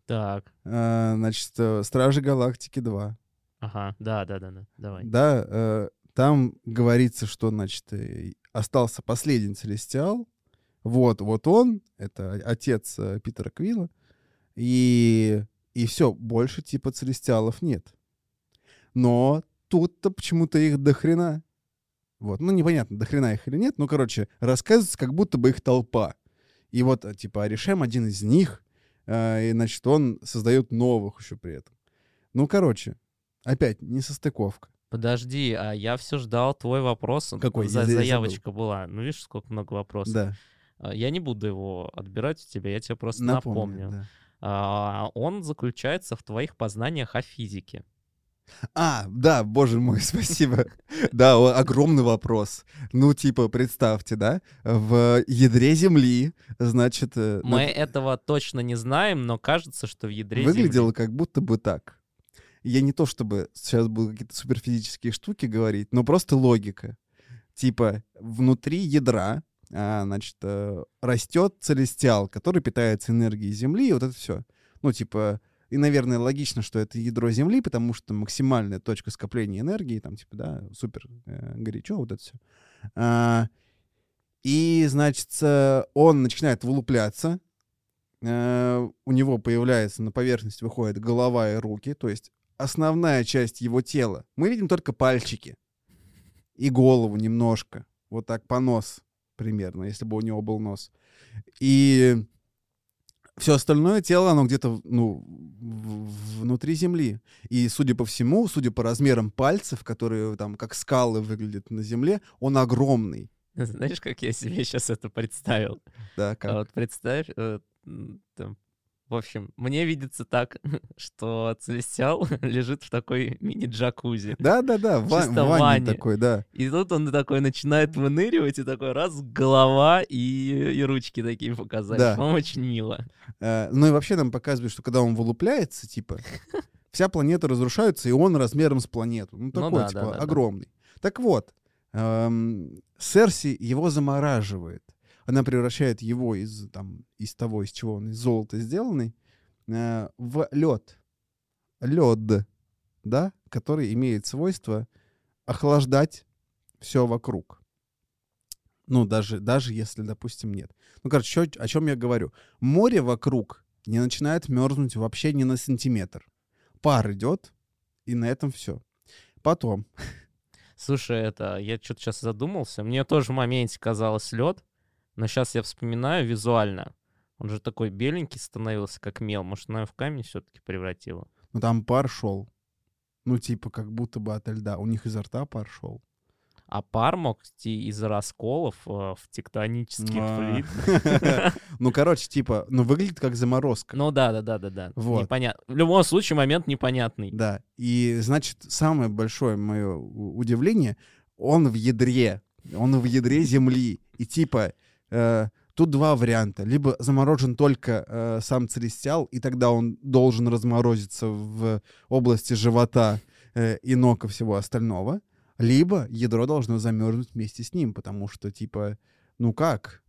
Так, А, Значит, э, Стражи Галактики 2. ага, да, да, да, да, давай. Да, э, там говорится, что, значит, э, остался последний Целестиал. Вот, вот он, это отец Питера Квилла. И, и все, больше типа Целестиалов нет. Но тут-то почему-то их до хрена. Вот, ну непонятно, до хрена их или нет. Ну, короче, рассказывается, как будто бы их толпа. И вот, э, типа, Аришем один из них, э, и, значит, он создает новых еще при этом. Ну, короче, опять несостыковка. Подожди, а я все ждал твой вопрос. Какой? За- заявочка была. Ну, видишь, сколько много вопросов. Да, А, Я не буду его отбирать у тебя, я тебе просто напомню. напомню. да. А, Он заключается в твоих познаниях о физике. А, да, боже мой, спасибо. Да, огромный вопрос. Ну, типа, представьте, да, в ядре Земли, значит, э, Мы этого точно не знаем, но кажется, что в ядре выглядело Земли- как будто бы так. Я не то чтобы сейчас буду какие-то суперфизические штуки говорить, но просто логика. Типа, внутри ядра, а, значит, э, растет целестиал, который питается энергией Земли, и вот это все. Ну, типа, и, наверное, логично, что это ядро Земли, потому что максимальная точка скопления энергии, там, типа, да, супер э, горячо, вот это все. и, значит, э, он начинает вылупляться, э, у него появляется на поверхность выходит голова и руки, то есть основная часть его тела. Мы видим только пальчики. и голову немножко. Вот так по нос примерно, если бы у него был нос. И все остальное тело, оно где-то, ну, внутри земли. И, судя по всему, судя по размерам пальцев, которые там как скалы выглядят на земле, он огромный. Знаешь, как я себе сейчас это представил? Да, А как? вот представь, э, там, в общем, мне видится так, что Целестиал лежит в такой мини-джакузи. Да-да-да, в ванне ванне. такой, да. И тут он такой начинает выныривать, и такой раз, голова и, и ручки такие показались. Да. По-моему, очень мило. Э, Ну и вообще нам показывают, что когда он вылупляется, типа, вся планета разрушается, и он размером с планету. Ну, такой, да, типа, да, да, да. огромный. Так вот, эм, Серси его замораживает. Она превращает его из, там, из того, из чего он из золота сделанный, э, в лед. Лед, да, который имеет свойство охлаждать все вокруг. Ну, даже, даже если, допустим, нет. Ну, короче, чё- о чем я говорю? Море вокруг не начинает мерзнуть вообще ни на сантиметр. Пар идет, и на этом все. Потом, Слушай, это, я что-то сейчас задумался. Мне тоже в моменте казалось лед, но сейчас я вспоминаю визуально. Он же такой беленький становился, как мел. Может, она его в камень все-таки превратила? ну там пар шел. Ну, типа, как будто бы ото льда. У них изо рта пар шел. А пар мог идти из расколов э, в тектонических А. плит. Ну, короче, типа, ну, выглядит как заморозка. Ну да, да, да, да, да. Вот. Непонятно. В любом случае, момент непонятный. Да. И, значит, самое большое мое удивление, он в ядре. Он в ядре Земли. И, типа, э, тут два варианта. Либо заморожен только э, сам целестиал, и тогда он должен разморозиться в области живота э, и ног и всего остального. Либо ядро должно замерзнуть вместе с ним, потому что, типа, ну как?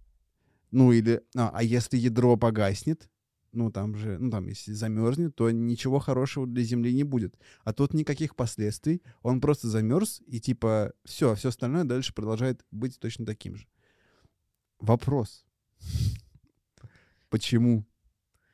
Ну или... А, а если ядро погаснет, ну там же, ну там, если замерзнет, то ничего хорошего для Земли не будет. А тут никаких последствий. Он просто замерз, и типа все, все остальное дальше продолжает быть точно таким же. Вопрос. Почему?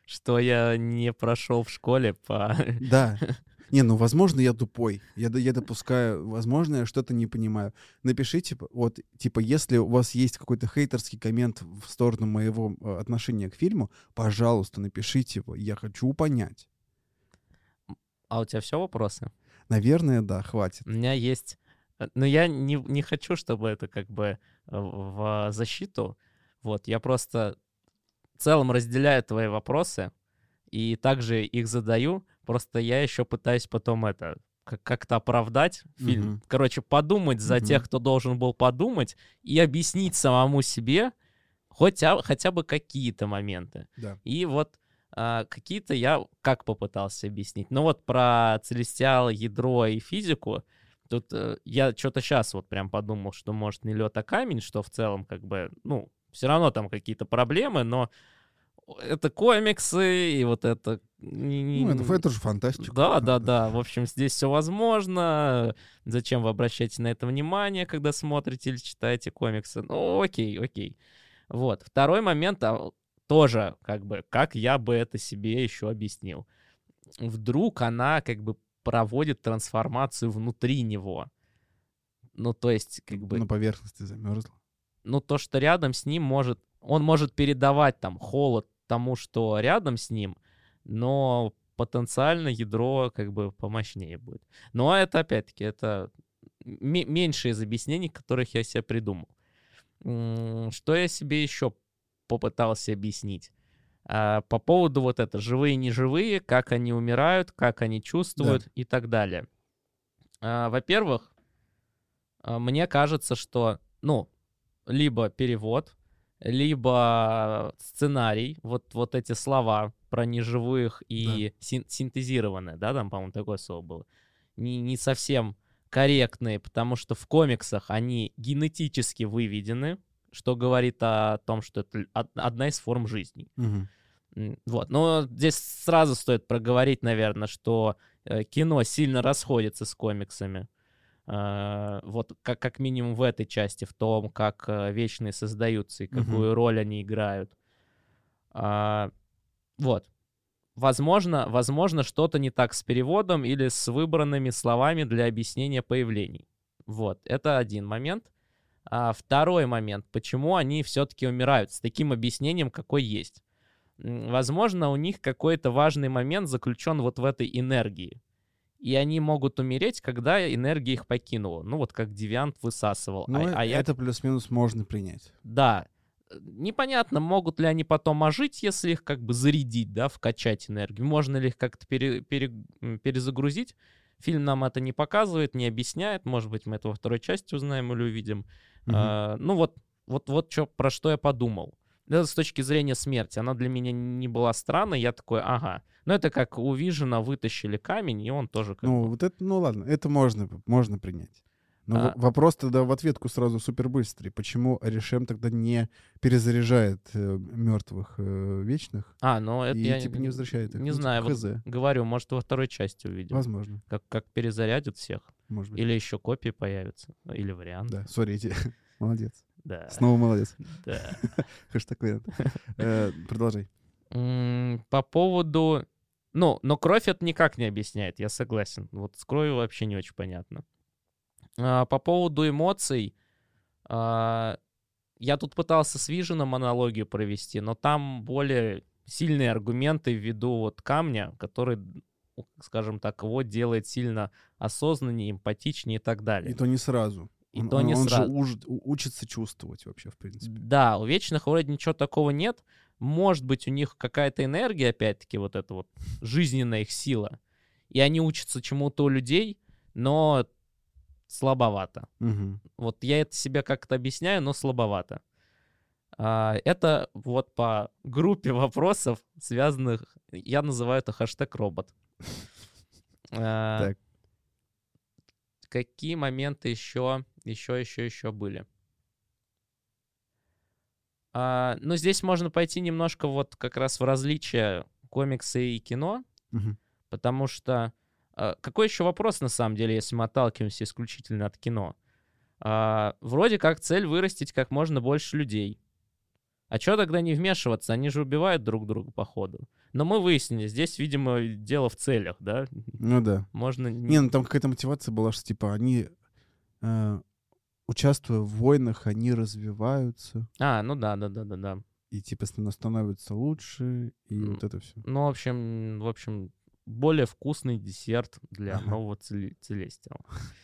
Что я не прошел в школе по... Да. Не, ну, возможно, я тупой. Я, я допускаю, возможно, я что-то не понимаю. Напишите, вот, типа, если у вас есть какой-то хейтерский коммент в сторону моего э, отношения к фильму, пожалуйста, напишите его. Я хочу понять. А у тебя все вопросы? Наверное, да, хватит. У меня есть... э, Но я не, не хочу, чтобы это как бы э, в защиту. Вот, я просто в целом разделяю твои вопросы и также их задаю. Просто я еще пытаюсь потом это как- как-то оправдать фильм. Мгм. Короче, подумать за Мгм. тех, кто должен был подумать, и объяснить самому себе хотя, хотя бы какие-то моменты. Да. И вот а, какие-то я как попытался объяснить. Ну вот про целестиал, ядро и физику, тут э, я что-то сейчас вот прям подумал, что может не лед, а камень, что в целом как бы, ну, все равно там какие-то проблемы, но это комиксы, и вот это... Ну, это, это же фантастика. да, да, да. В общем, здесь все возможно. Зачем вы обращаете на это внимание, когда смотрите или читаете комиксы? Ну, окей, окей. Вот. Второй момент а, тоже, как бы, как я бы это себе еще объяснил. Вдруг она, как бы, проводит трансформацию внутри него. Ну, то есть, как бы, На поверхности замерзла. ну, то, что рядом с ним может... Он может передавать там холод тому, что рядом с ним, но потенциально ядро как бы помощнее будет. Но это, опять-таки, это ме- меньше из объяснений, которых я себе придумал. Что я себе еще попытался объяснить? А, По поводу вот это, живые, неживые, как они умирают, как они чувствуют и так далее. А, Во-первых, а, мне кажется, что, ну, либо перевод, либо сценарий, вот, вот эти слова про неживых и син- синтезированные, да, там, по-моему, такое слово было, не, не совсем корректные, потому что в комиксах они генетически выведены, что говорит о том, что это од- одна из форм жизни. М, Вот. Но здесь сразу стоит проговорить, наверное, что э, кино сильно расходится с комиксами. Э, Вот как, как минимум в этой части, в том, как э, вечные создаются и какую роль они играют. А, Вот. Возможно, возможно, что-то не так с переводом или с выбранными словами для объяснения появлений. Вот, это один момент. А второй момент, почему они все-таки умирают, с таким объяснением, какой есть. Возможно, у них какой-то важный момент заключен вот в этой энергии. И они могут умереть, когда энергия их покинула. Ну, вот как девиант высасывал. Ну, а, а я это плюс-минус можно принять. да. Э, Непонятно, могут ли они потом ожить, если их как бы зарядить, да, вкачать энергию. Можно ли их как-то пере- пере- перезагрузить. Фильм нам это не показывает, не объясняет. Может быть, мы это во второй части узнаем или увидим. Мгм. А, ну вот, вот, вот чё, про что я подумал. Это с точки зрения смерти. Она для меня не была странной. Я такой, ага. Ну это как у Вижена вытащили камень, и он тоже как Ну, бы- вот это, ну ладно, это можно, можно принять. Но А- вопрос тогда в ответку сразу супер быстрый. Почему Решем тогда не перезаряжает мертвых вечных А, ну это и я типа не возвращает их? не Ну, типа, знаю. вот говорю, может, во второй части увидим. Возможно, Как, как перезарядят всех. Может быть. Или еще копии появятся. Или вариант. Да, сори, молодец. Да. Снова молодец. да. Хэштег вариант. Э, Продолжай. По поводу... Ну, но кровь это никак не объясняет, я согласен. Вот с кровью вообще не очень понятно. А, По поводу эмоций, а, я тут пытался с Виженом аналогию провести, но там более сильные аргументы ввиду вот камня, который, ну, скажем так, его делает сильно осознаннее, эмпатичнее и так далее. И то не сразу. И Он- то он- не он же сразу. уж- учится чувствовать вообще, в принципе. Да, у вечных вроде ничего такого нет. Может быть, у них какая-то энергия, опять-таки, вот эта вот жизненная их сила. И они учатся чему-то у людей, но слабовато. Мгм. Вот я это себе как-то объясняю, но слабовато. А, это вот по группе вопросов, связанных... Я называю это хэштег робот. А, Так. Какие моменты еще, еще, еще, еще были? А, ну, здесь можно пойти немножко вот как раз в различие комикса и кино, Мгм. потому что... а, какой еще вопрос, на самом деле, если мы отталкиваемся исключительно от кино? А, вроде как цель вырастить как можно больше людей. А что тогда не вмешиваться? Они же убивают друг друга по ходу. Но мы выяснили, здесь, видимо, дело в целях, да? Ну да. Можно... Не, ну там какая-то мотивация была, что типа они, э, участвуя в войнах, они развиваются А, ну да, да, да, да, да. и типа ст- становятся лучше, и М, вот это все. Ну, в общем, в общем, более вкусный десерт для Ага. нового Целестиала.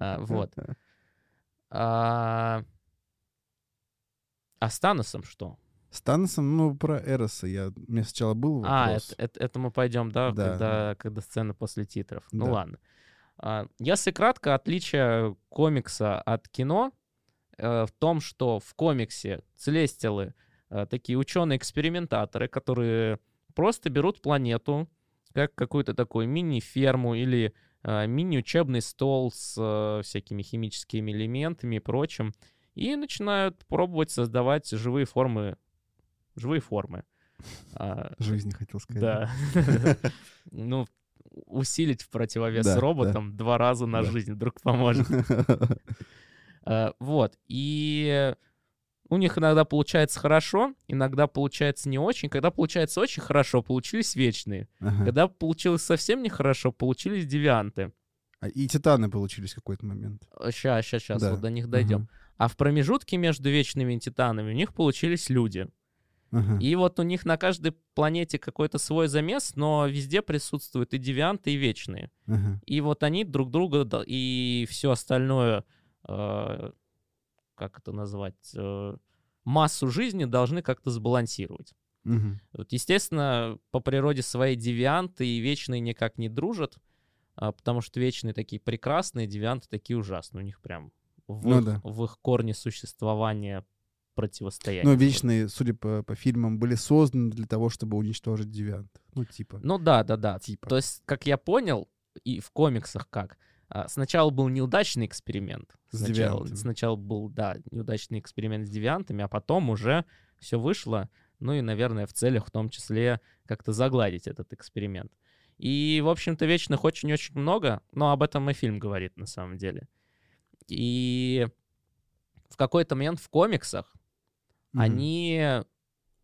А, Вот. А а с Таносом что? С Таносом, ну, про Эроса я... У меня сначала был А, вопрос. это, это- это мы пойдем, да, Да, когда, когда сцена после титров. Ну Да. ладно. А, Если кратко, отличие комикса от кино э, в том, что в комиксе Целестиалы э, такие ученые-экспериментаторы, которые просто берут планету, как какую-то такую мини-ферму или э, мини-учебный стол с всякими химическими элементами и прочим, и начинают пробовать создавать живые формы. Живые формы. А, Жизни хотел сказать. да. Ну, усилить в противовес Да, да. роботам два раза на Да. жизнь вдруг поможет. Э, Вот. И у них иногда получается хорошо, иногда получается не очень. Когда получается очень хорошо, получились вечные. Ага. Когда получилось совсем нехорошо, получились девианты. А И Титаны получились в какой-то момент. Сейчас, сейчас, сейчас, Да. вот до них дойдем. А в промежутке между вечными и титанами у них получились люди. Ага. И вот у них на каждой планете какой-то свой замес, но везде присутствуют и девианты, и вечные. Ага. И вот они друг друга и все остальное, э, как это назвать, э, массу жизни должны как-то сбалансировать. Мгм. Вот, естественно, по природе своей девианты и вечные никак не дружат, а, потому что вечные такие прекрасные, девианты такие ужасные. У них прям в, Ну их, да. в их корне существования противостояние. Но вечные, судя по, по фильмам, были созданы для того, чтобы уничтожить девиантов. Ну, типа. Ну да, да, да. Типа. То есть, как я понял, и в комиксах как, а, сначала был неудачный эксперимент. С Сначала, девиантами. сначала был, да, неудачный эксперимент с девиантами, а потом уже все вышло, ну и, наверное, в целях в том числе как-то загладить этот эксперимент. И, в общем-то, вечных очень-очень много, но об этом и фильм говорит на самом деле. И в какой-то момент в комиксах Мгм. они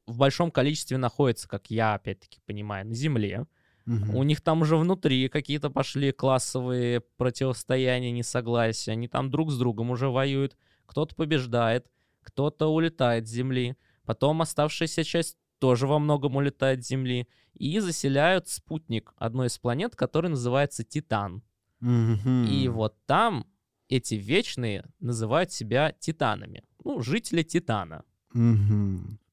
в большом количестве находятся, как я опять-таки понимаю, на Земле. Мгм. У них там уже внутри какие-то пошли классовые противостояния, несогласия. Они там друг с другом уже воюют. Кто-то побеждает, кто-то улетает с Земли. Потом оставшаяся часть тоже во многом улетает с Земли. И заселяют спутник одной из планет, который называется Титан. Мгм. И вот там эти вечные называют себя Титанами. Ну, жители Титана.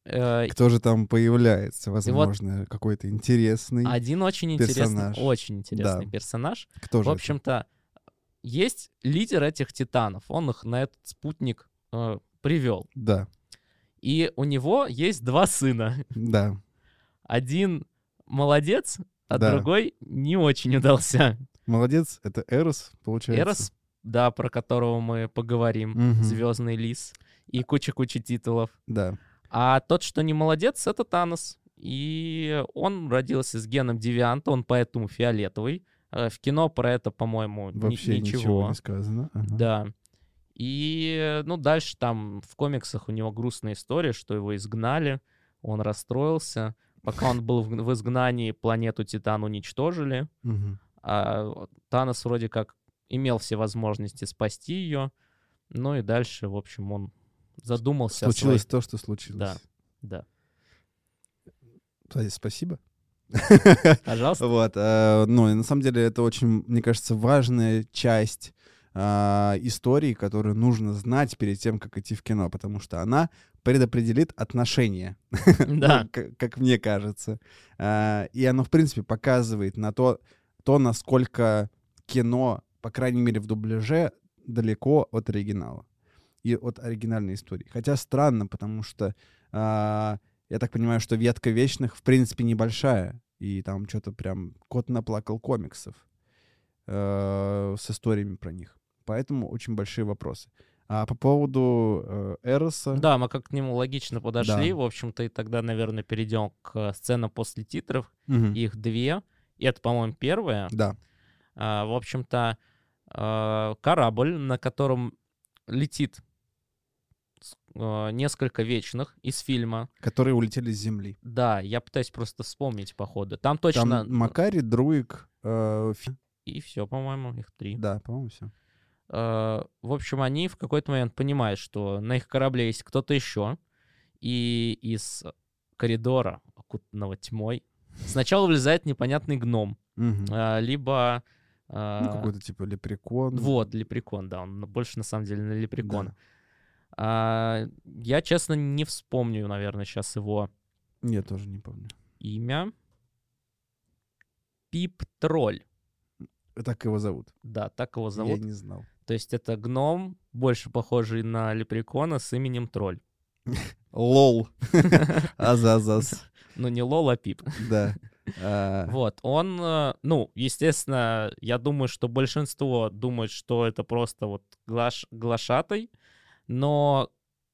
Э, Кто же там появляется? Возможно, какой-то интересный. Один очень интересный, персонаж. очень интересный Да. персонаж. Кто В же? это? общем-то, есть лидер этих титанов. Он их на этот спутник э, привел. Да, И у него есть два сына. да. Один молодец, а Да. другой не очень удался. Молодец, это Эрос, получается. Эрос, да, про которого мы поговорим. Мгм. Звездный лис. И куча-куча титулов. Да. А тот, что не молодец, это Танос. И он родился с геном девианта, он поэтому фиолетовый. Э, В кино про это, по-моему, Вообще ничего. ничего не сказано. Ага. Да. И, ну, дальше там в комиксах у него грустная история, что его изгнали, он расстроился. Пока он был в в изгнании, планету Титан уничтожили. А Танос вроде как имел все возможности спасти ее. Ну и дальше, в общем, он задумался Случилось своих... то, что случилось. Да. Да. Спасибо. Пожалуйста. Вот, э, ну, и на самом деле это очень, мне кажется, важная часть а, истории, которую нужно знать перед тем, как идти в кино, потому что она предопределит отношения, Да. ну, к- как мне кажется. А, И оно, в принципе, показывает на то, то, насколько кино, по крайней мере, в дубляже, далеко от оригинала и от оригинальной истории. Хотя странно, потому что а, я так понимаю, что ветка вечных, в принципе, небольшая. И там что-то прям кот наплакал комиксов э, с историями про них. Поэтому очень большие вопросы. А по поводу э, Эроса... Да, мы как к нему логично подошли. Да. В общем-то, и тогда, наверное, перейдем к сценам после титров. Мгм. Их две. И это, по-моему, первая. Да. А, в общем-то, а, корабль, на котором летит а, несколько вечных из фильма. Которые улетели с Земли. Да, я пытаюсь просто вспомнить по ходу. Там точно... Там Макари, Друик, э, Фи- И все, по-моему, их три. Да, по-моему, все. А, в общем, они в какой-то момент понимают, что на их корабле есть кто-то еще. И из коридора, окутанного тьмой, сначала вылезает непонятный гном. а, либо... а, Ну, какой-то типа лепрекон. Вот, лепрекон, да, он больше на самом деле на лепрекона. Да. А, я, честно, не вспомню, наверное, сейчас его Я тоже не помню. имя. Пип-тролль. Так его зовут. Да, так его Я зовут. не знал. То есть это гном, больше похожий на лепрекона с именем тролль. Лол. Азазас. Ну, не Лол, а Пип. Да. А, Вот, он, э, ну, естественно, я думаю, что большинство думает, что это просто вот глаш, глашатай, но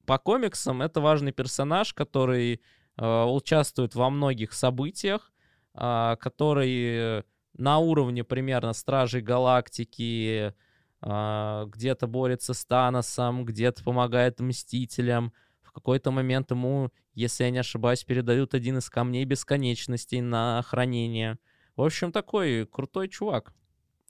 по комиксам это важный персонаж, который э, участвует во многих событиях, а, который на уровне примерно Стражей Галактики, а, где-то борется с Таносом, где-то помогает Мстителям. В какой-то момент ему, если я не ошибаюсь, передают один из камней бесконечностей на хранение. В общем, такой крутой чувак.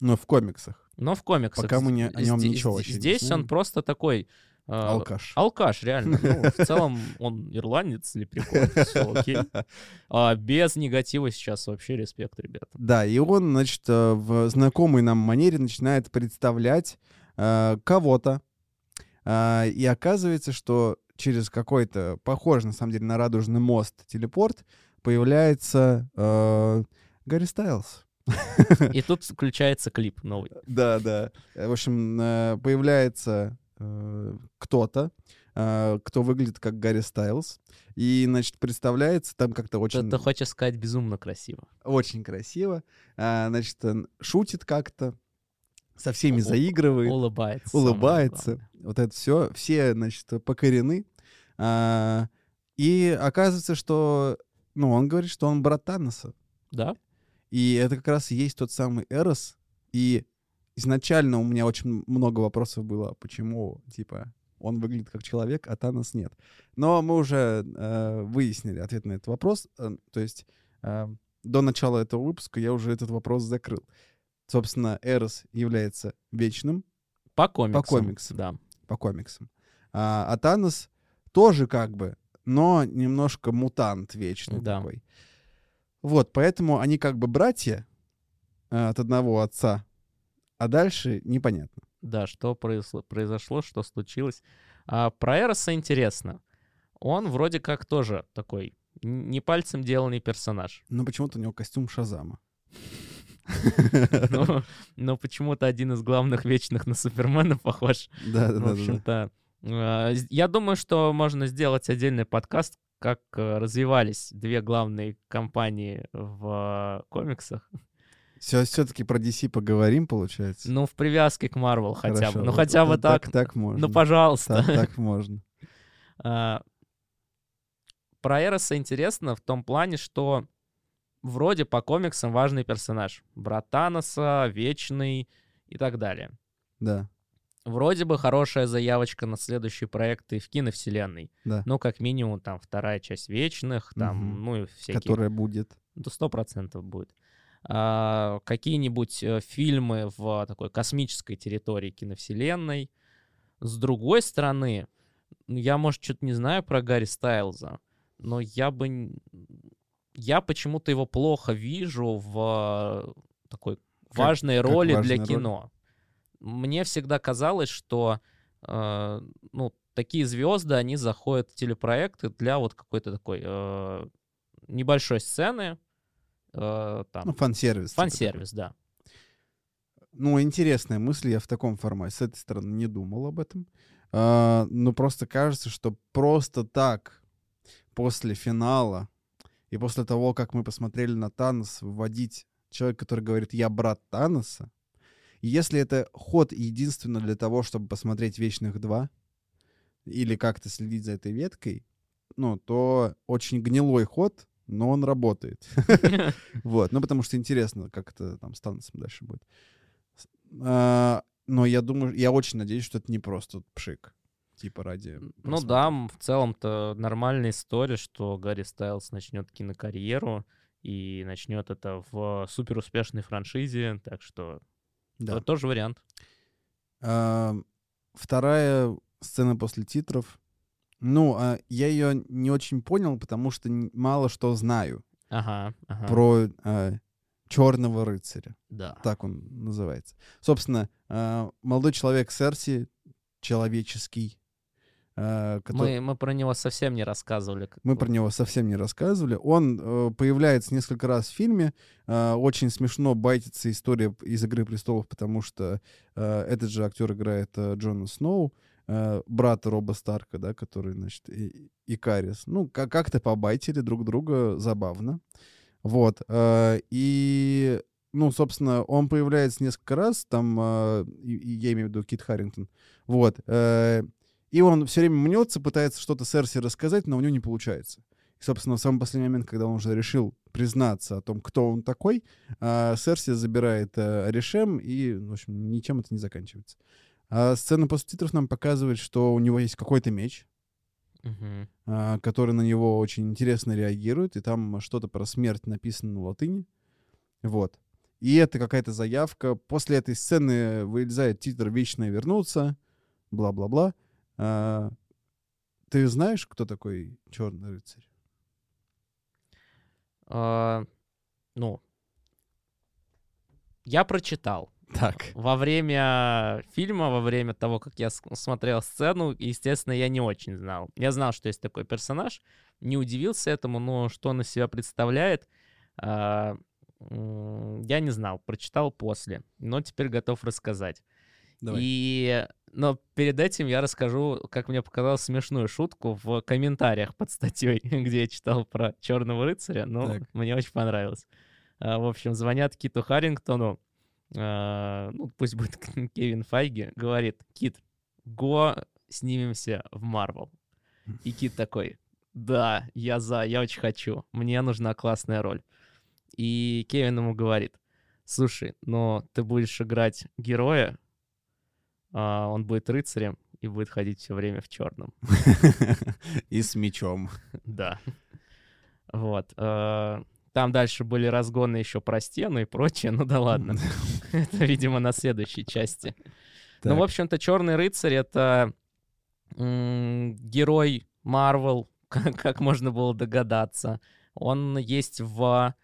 Ну, в комиксах. Но в комиксах. Пока мы не- о нем Зде- ничего вообще не Здесь он просто такой... э, Алкаш. Алкаш, реально. Ну, в целом он ирландец, лепрекон, все окей. А без негатива сейчас вообще респект, ребята. Да, и он, значит, э, в знакомой нам манере начинает представлять э, кого-то. А, И оказывается, что через какой-то, похожий, на самом деле, на радужный мост телепорт, появляется э, Гарри Стайлз. И тут включается клип новый. Да, да. Э, В общем, э, появляется э, кто-то, э, кто выглядит как Гарри Стайлз. И, значит, представляется там как-то очень, ты хочешь сказать безумно красиво. очень красиво. А, Значит, он шутит как-то, со всеми заигрывает, Улыбается. улыбается. Вот это все, все, значит, покорены. А, И оказывается, что, ну, он говорит, что он брат Таноса. Да? И это как раз и есть тот самый Эрос. И изначально у меня очень много вопросов было, почему, типа, он выглядит как человек, а Танос нет. Но мы уже э, выяснили ответ на этот вопрос. Э, то есть э, до начала этого выпуска я уже этот вопрос закрыл. Собственно, Эрос является вечным По комиксам. комиксам. Да. по комиксам. А, а Танос тоже как бы, но немножко мутант вечный Да. такой. Вот, поэтому они как бы братья а, от одного отца, а дальше непонятно. Да, что произошло, что случилось. А про Эроса интересно. Он вроде как тоже такой не пальцем деланный персонаж. Но почему-то у него костюм Шазама. Но, но почему-то один из главных вечных на Супермена похож. Да, да, В да, да. общем-то, э, с- я думаю, что можно сделать отдельный подкаст, как э, развивались две главные компании в э, комиксах. Все-таки про DC поговорим, получается. Ну, в привязке к Марвел хотя бы. Ну, хотя бы вот так. Так можно. Ну, пожалуйста. Так, так можно. А, Про Эроса интересно в том плане, что вроде по комиксам важный персонаж. Брат Таноса, Вечный и так далее. Да, Вроде бы хорошая заявочка на следующие проекты в киновселенной. да. Ну, как минимум, там, вторая часть Вечных, там, Мгм. ну, и всякие... Которая будет. До сто процентов будет. А, какие-нибудь э, фильмы в такой космической территории киновселенной. С другой стороны, я, может, что-то не знаю про Гарри Стайлза, но я бы... Я почему-то его плохо вижу в э, такой важной как роли важная для роль? кино. Мне всегда казалось, что э, ну, такие звезды, они заходят в телепроекты для вот какой-то такой э, небольшой сцены, э, там, Ну, фан-сервис. типа фан-сервис, да. Ну, интересная мысль, я в таком формате, с этой стороны, не думал об этом. А, но просто кажется, что просто так, после финала, и после того, как мы посмотрели на Танос, вводить человека, который говорит «я брат Таноса», если это ход единственно для того, чтобы посмотреть «Вечных 2», или как-то следить за этой веткой, ну, то очень гнилой ход, но он работает. Вот, ну потому что интересно, как это там с Таносом дальше будет. А, Но я думаю, я очень надеюсь, что это не просто пшик. Типа ради... Ну да, в целом-то нормальная история, что Гарри Стайлз начнет кинокарьеру и начнет это в суперуспешной франшизе, так что Да. это тоже вариант. Вторая сцена после титров. Ну, а, я ее не очень понял, потому что мало что знаю Ага, ага. про Черного рыцаря. Да. Так он называется. Собственно, а, молодой человек Серси, человеческий, а, который... Мы, мы про него совсем не рассказывали. Мы про него совсем не рассказывали. Он э, появляется несколько раз в фильме. Э, очень смешно байтится история из «Игры престолов», потому что э, этот же актер играет э, Джона Сноу, э, брата Роба Старка, да, который, значит, и, Икарис. Ну, как- как-то побайтили друг друга, забавно. Вот. э, и, ну, собственно, он появляется несколько раз, там, э, я имею в виду Кит Харрингтон. Вот. э, и он все время мнется, пытается что-то Серси рассказать, но у него не получается. И, собственно, в самый последний момент, когда он уже решил признаться о том, кто он такой, а, Серси забирает э, Арешем, и, в общем, ничем это не заканчивается. А сцена после титров нам показывает, что у него есть какой-то меч, а, который на него очень интересно реагирует, и там что-то про смерть написано на латыни. Вот. И это какая-то заявка. После этой сцены вылезает титр «Вечное вернуться», бла-бла-бла. А, ты знаешь, кто такой Черный рыцарь? А, ну, я прочитал. Так. Во время фильма, во время того, как я смотрел сцену, естественно, я не очень знал. Я знал, что есть такой персонаж, не удивился этому, но что он из себя представляет, а, я не знал, прочитал после, но теперь готов рассказать. Давай. И, но перед этим я расскажу, как мне показалось, смешную шутку в комментариях под статьей, где я читал про Черного рыцаря, но Так. мне очень понравилось. А, В общем, звонят Киту Харрингтону, ну, пусть будет Кевин Файги, говорит, Кит, го снимемся в Марвел. И Кит такой, да, я за, я очень хочу, мне нужна классная роль. И Кевин ему говорит, слушай, но ты будешь играть героя, а, он будет рыцарем и будет ходить все время в черном. И с мечом. Да. Вот. Там дальше были разгоны еще про стену и прочее, ну да ладно. Это, видимо, на следующей части. Ну, в общем-то, Черный рыцарь это герой Марвел, как, можно было догадаться. Он есть в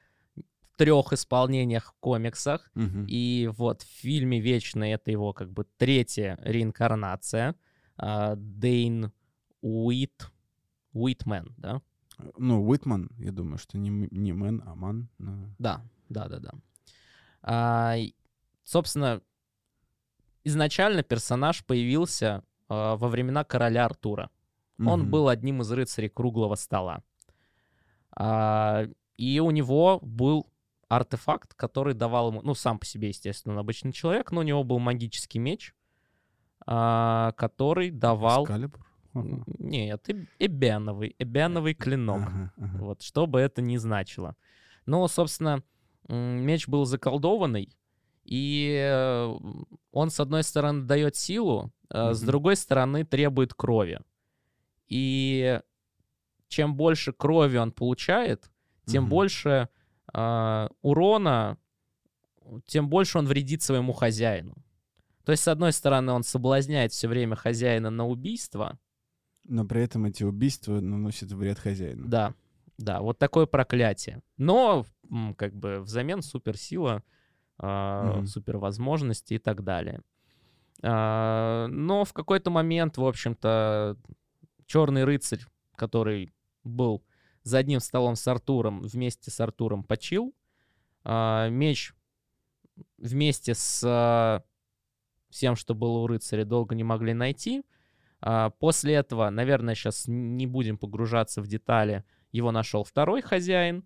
трех исполнениях в комиксах. И вот в фильме «Вечные» это его как бы третья реинкарнация. А, Дейн Уит... Уитмен, да? Ну, Уитман, я думаю, что не, не Мэн, а Ман. но- Да, да, да, да. А, собственно, изначально персонаж появился а, во времена короля Артура. Он Мгм. был одним из рыцарей круглого стола. А, и у него был артефакт, который давал ему, ну, сам по себе, естественно, он обычный человек, но у него был магический меч, а, который давал... Экскалибур? Ага. Нет, эб- эбеновый, эбеновый клинок. Ага, ага. Вот, что бы это ни значило. Но, собственно, меч был заколдованный, и э, он, с одной стороны, дает силу, а с другой стороны, требует крови. И чем больше крови он получает, тем больше урона, тем больше он вредит своему хозяину. То есть, с одной стороны, он соблазняет все время хозяина на убийство, Но при этом эти убийства наносят вред хозяину. Да, да, вот такое проклятие. Но, как бы, взамен суперсила, а, Мгм. супервозможности и так далее. А, но в какой-то момент, в общем-то, Черный рыцарь, который был за одним столом с Артуром, вместе с Артуром почил. А, меч вместе с а, всем, что было у рыцаря, долго не могли найти. А, После этого, наверное, сейчас не будем погружаться в детали, его нашел второй хозяин.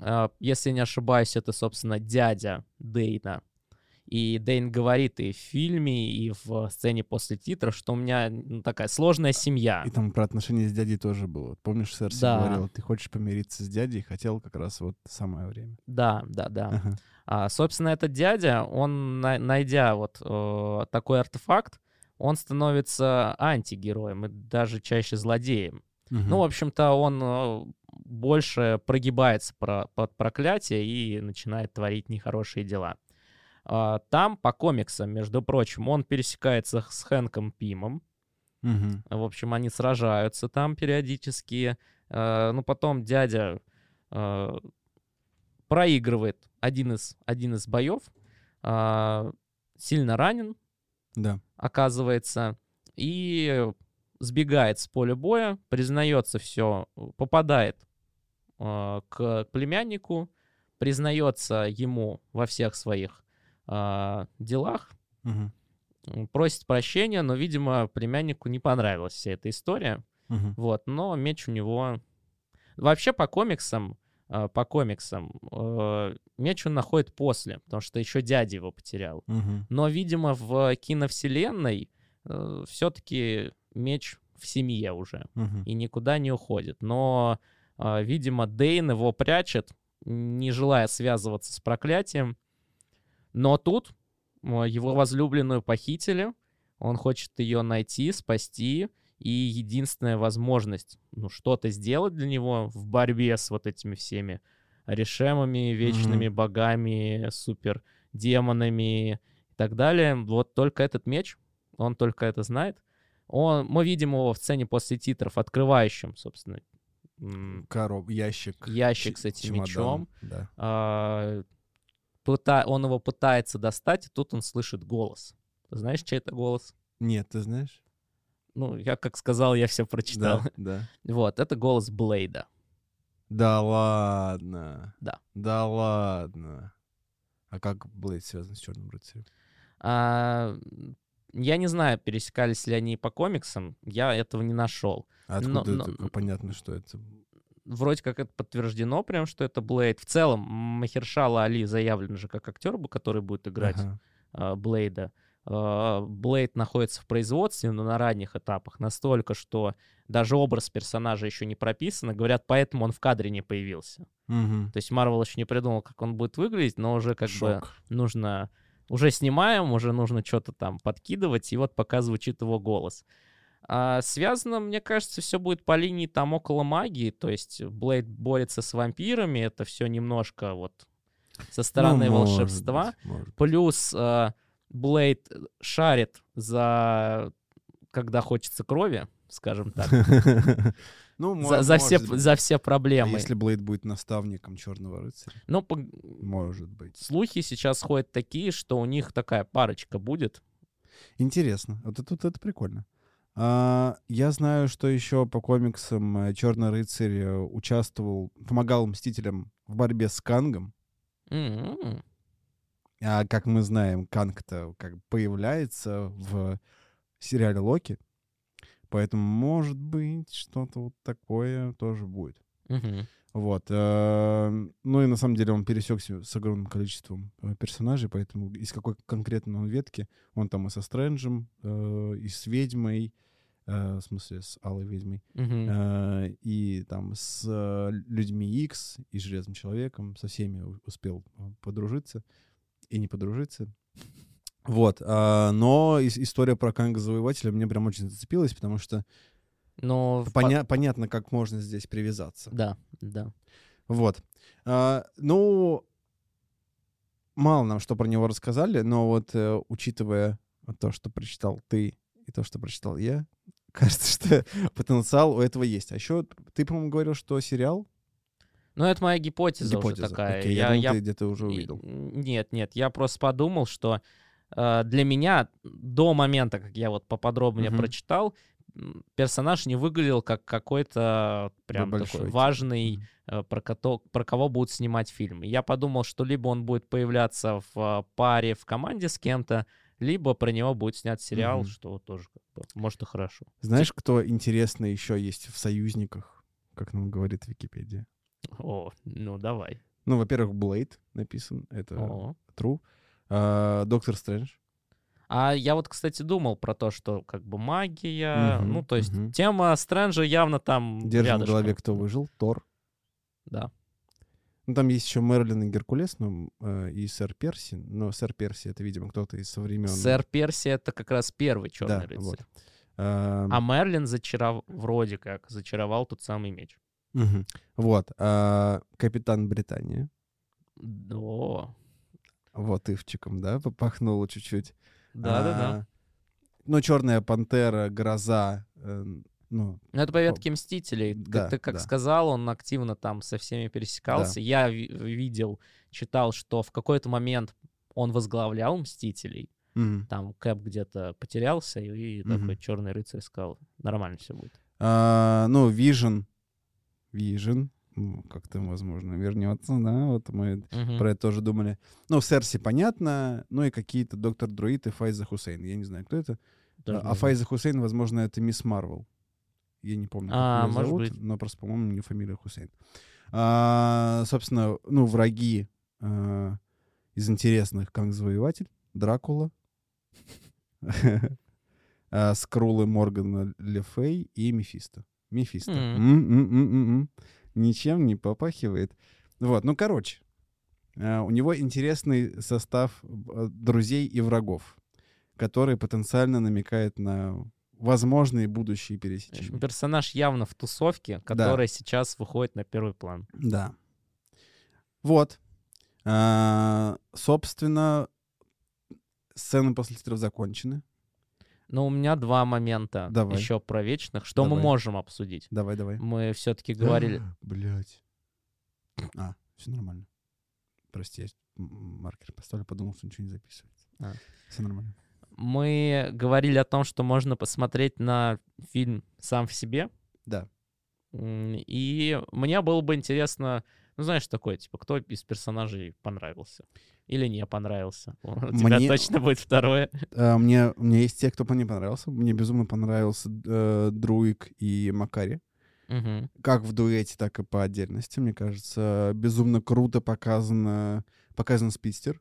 А, Если не ошибаюсь, это, собственно, дядя Дейна. И Дейн говорит и в фильме, и в сцене после титров, что у меня ну, такая сложная семья. И там про отношения с дядей тоже было. Помнишь, Серси Да. говорил, ты хочешь помириться с дядей, хотел как раз вот самое время. Да, да, да. Ага. А, собственно, этот дядя, он, на- найдя вот э, такой артефакт, он становится антигероем и даже чаще злодеем. Мгм. Ну, в общем-то, он э, больше прогибается про- под проклятие и начинает творить нехорошие дела. А, Там, по комиксам, между прочим, он пересекается с Хэнком Пимом. Мгм. В общем, они сражаются там периодически. Э, Ну, потом дядя э, проигрывает один из, один из боев, а, сильно ранен, Да. оказывается, и сбегает с поля боя, признается все, попадает э, к племяннику, признается ему во всех своих э, делах, м, просит прощения, но, видимо, племяннику не понравилась вся эта история. Мгм. Вот, но меч у него... Вообще по комиксам, по комиксам, э, меч он находит после, потому что еще дядя его потерял. Мгм. Но, видимо, в киновселенной все-таки меч в семье уже Мгм. и никуда не уходит. Но, э, видимо, Дейн его прячет, не желая связываться с проклятием. Но тут э, его возлюбленную похитили, он хочет ее найти, спасти, и единственная возможность ну, что-то сделать для него в борьбе с вот этими всеми решемами, вечными Мгм. богами, супер демонами и так далее. Вот только этот меч, он только это знает. Он, мы видим его в сцене после титров, открывающим, собственно, Короб, ящик. ящик с этим чемодан. мечом. Да. А, пыта- он его пытается достать, и тут он слышит голос. Ты знаешь, чей это голос? Нет, ты знаешь? Ну, я как сказал, я все прочитал. Да, да. Вот, это голос Блейда. Да ладно. Да. Да ладно. А как Блейд связан с Черным рыцарем? А, я не знаю, пересекались ли они по комиксам, я этого не нашел. А Но- откуда но- только понятно, что это? Вроде как это подтверждено прям, что это Блейд. В целом, Махершала Али заявлен же как актер, который будет играть Ага. а, Блейда. А, Блейд находится в производстве, но на ранних этапах настолько, что даже образ персонажа еще не прописан. Говорят, поэтому он в кадре не появился. Мгм. То есть Марвел еще не придумал, как он будет выглядеть, но уже как бы Шок. нужно... Уже снимаем, уже нужно что-то там подкидывать, и вот пока звучит его голос. А связано, мне кажется, все будет по линии там около магии, то есть Блейд борется с вампирами, это все немножко вот со стороны Ну, волшебства. быть, может. Плюс э, Блейд шарит за когда хочется крови, скажем так, Ну, за, мо- за все, может быть. за все А проблемы. если Блейд будет наставником Черного рыцаря? Ну, по- Может быть. слухи сейчас ходят такие, что у них такая парочка будет. Интересно. Вот это, вот это прикольно. А, я знаю, что еще по комиксам Черный рыцарь э, участвовал, помогал Мстителям в борьбе с Кангом. М-м. А как мы знаем, Канг-то как появляется в сериале Локи. Поэтому, может быть, что-то вот такое тоже будет. Мгм. Вот. э, Ну и на самом деле он пересекся с огромным количеством э, персонажей, поэтому из какой конкретно он ветки, он там и со Стрэнджем, э, и с ведьмой, э, в смысле с Алой ведьмой, э, и там с людьми X и Железным Человеком, со всеми успел подружиться и не подружиться. Вот. а, Но ис- история про Канга Завоевателя мне прям очень зацепилась, потому что Но в по- поня- понятно, как можно здесь привязаться. Да, да. Вот. А, ну, мало нам что про него рассказали, но вот э, учитывая то, что прочитал ты и то, что прочитал я, кажется, что потенциал у этого есть. А еще ты, по-моему, говорил, что сериал? Ну, это моя гипотеза, Гипотеза. уже такая. Окей, я, думал, ты где-то уже увидел. Нет, нет, я просто подумал, что э, для меня до момента, как я вот поподробнее Мгм. прочитал, персонаж не выглядел как какой-то прям большой, такой важный, э, про, кото- про кого будут снимать фильм. И Я подумал, что либо он будет появляться в э, паре в команде с кем-то, либо про него будет снят сериал, Мгм. что тоже как бы, может и хорошо. Знаешь, кто интересно еще есть в союзниках, как нам говорит Википедия? О, ну давай. Ну, во-первых, Блейд написан, это О. true. А, Доктор Стрэндж. А я вот, кстати, думал про то, что как бы магия, Мгм, ну, то есть мгм. тема Стрэнджа явно там Держим в рядышком. голове, кто выжил. Тор. Да. Ну, там есть еще Мерлин и Геркулес, ну, э, и сэр Перси. Но сэр Перси — это, видимо, кто-то из со времен... Сэр Перси — это как раз первый черный Да, рыцарь. вот. А, А Мерлин зачаров... вроде как зачаровал тот самый меч. Мгм. Вот. а, Капитан Британия. О, Вот ивчиком, да, попахнуло чуть-чуть. да-да-да. А, Ну, Черная Пантера, Гроза, э, ну, Ну, это по ветке Мстителей. Да, ты как да. сказал, он активно там со всеми пересекался. Я ви- видел, читал, что в какой-то момент он возглавлял Мстителей. мгм. Там Кэп где-то потерялся, и, и такой Мгм. черный рыцарь сказал, нормально все будет. А, ну, Вижен. Вижен. ну, Как-то, возможно, вернется, да, вот мы Мгм. про это тоже думали. Ну, Серси понятно, ну и какие-то Доктор Друид и Файза Хусейн. Я не знаю, кто это. Тоже а. Файза Хусейн, возможно, это Мисс Марвел. Я не помню, как А, её может зовут, быть. но просто, по-моему, у нее фамилия Хусейн. А, собственно, ну, враги а, из интересных Канг Завоеватель, Дракула, а, Скрулы Моргана Лефей и Мефисто. Мефисто. М-м-м-м-м. Ничем не попахивает. Вот, ну, короче, а, у него интересный состав э, друзей и врагов, который потенциально намекает на возможные будущие пересечения. персонаж явно в тусовке, которая сейчас выходит на первый план. Да. Вот. А, собственно, сцены после титров закончены. Но у меня два момента Давай. еще про вечных, что мы Давай. можем обсудить. Давай, давай. Мы все-таки говорили... Блять. А, все нормально. Прости, я маркер поставлю, подумал, что ничего не записывается. А. Все нормально. Мы говорили о том, что можно посмотреть на фильм сам в себе. Да. И мне было бы интересно, ну, знаешь, такое, типа, кто из персонажей понравился или не понравился. У тебя Мне- точно будет второе. А, мне, меня есть те, кто мне понравился. Мне безумно понравился э, Друик и Макари. Мгм. Как в дуэте, так и по отдельности. Мне кажется, безумно круто показано, показан спидстер.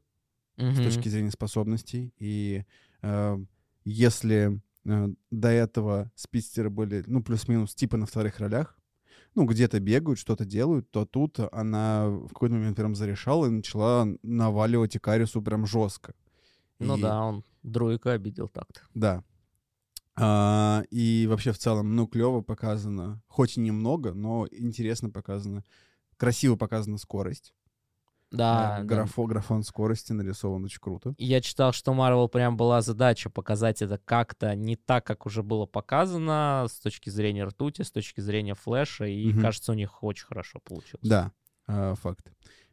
с Мгм. точки зрения способностей. И э, если э, до этого спидстеры были, ну, плюс-минус, типа на вторых ролях, ну, где-то бегают, что-то делают, то тут она в какой-то момент прям зарешала и начала наваливать Икарису прям жестко. Ну И- да, он Друика обидел так-то. Да. А, и вообще в целом, ну, клево показано. Хоть и немного, но интересно показано. Красиво показана скорость. Да, Э, да. Графо, графон скорости нарисован очень круто. Я читал, что Marvel прям была задача показать это как-то не так, как уже было показано, с точки зрения ртути, с точки зрения флеша, и Мгм. кажется, у них очень хорошо получилось. Да, а, факт.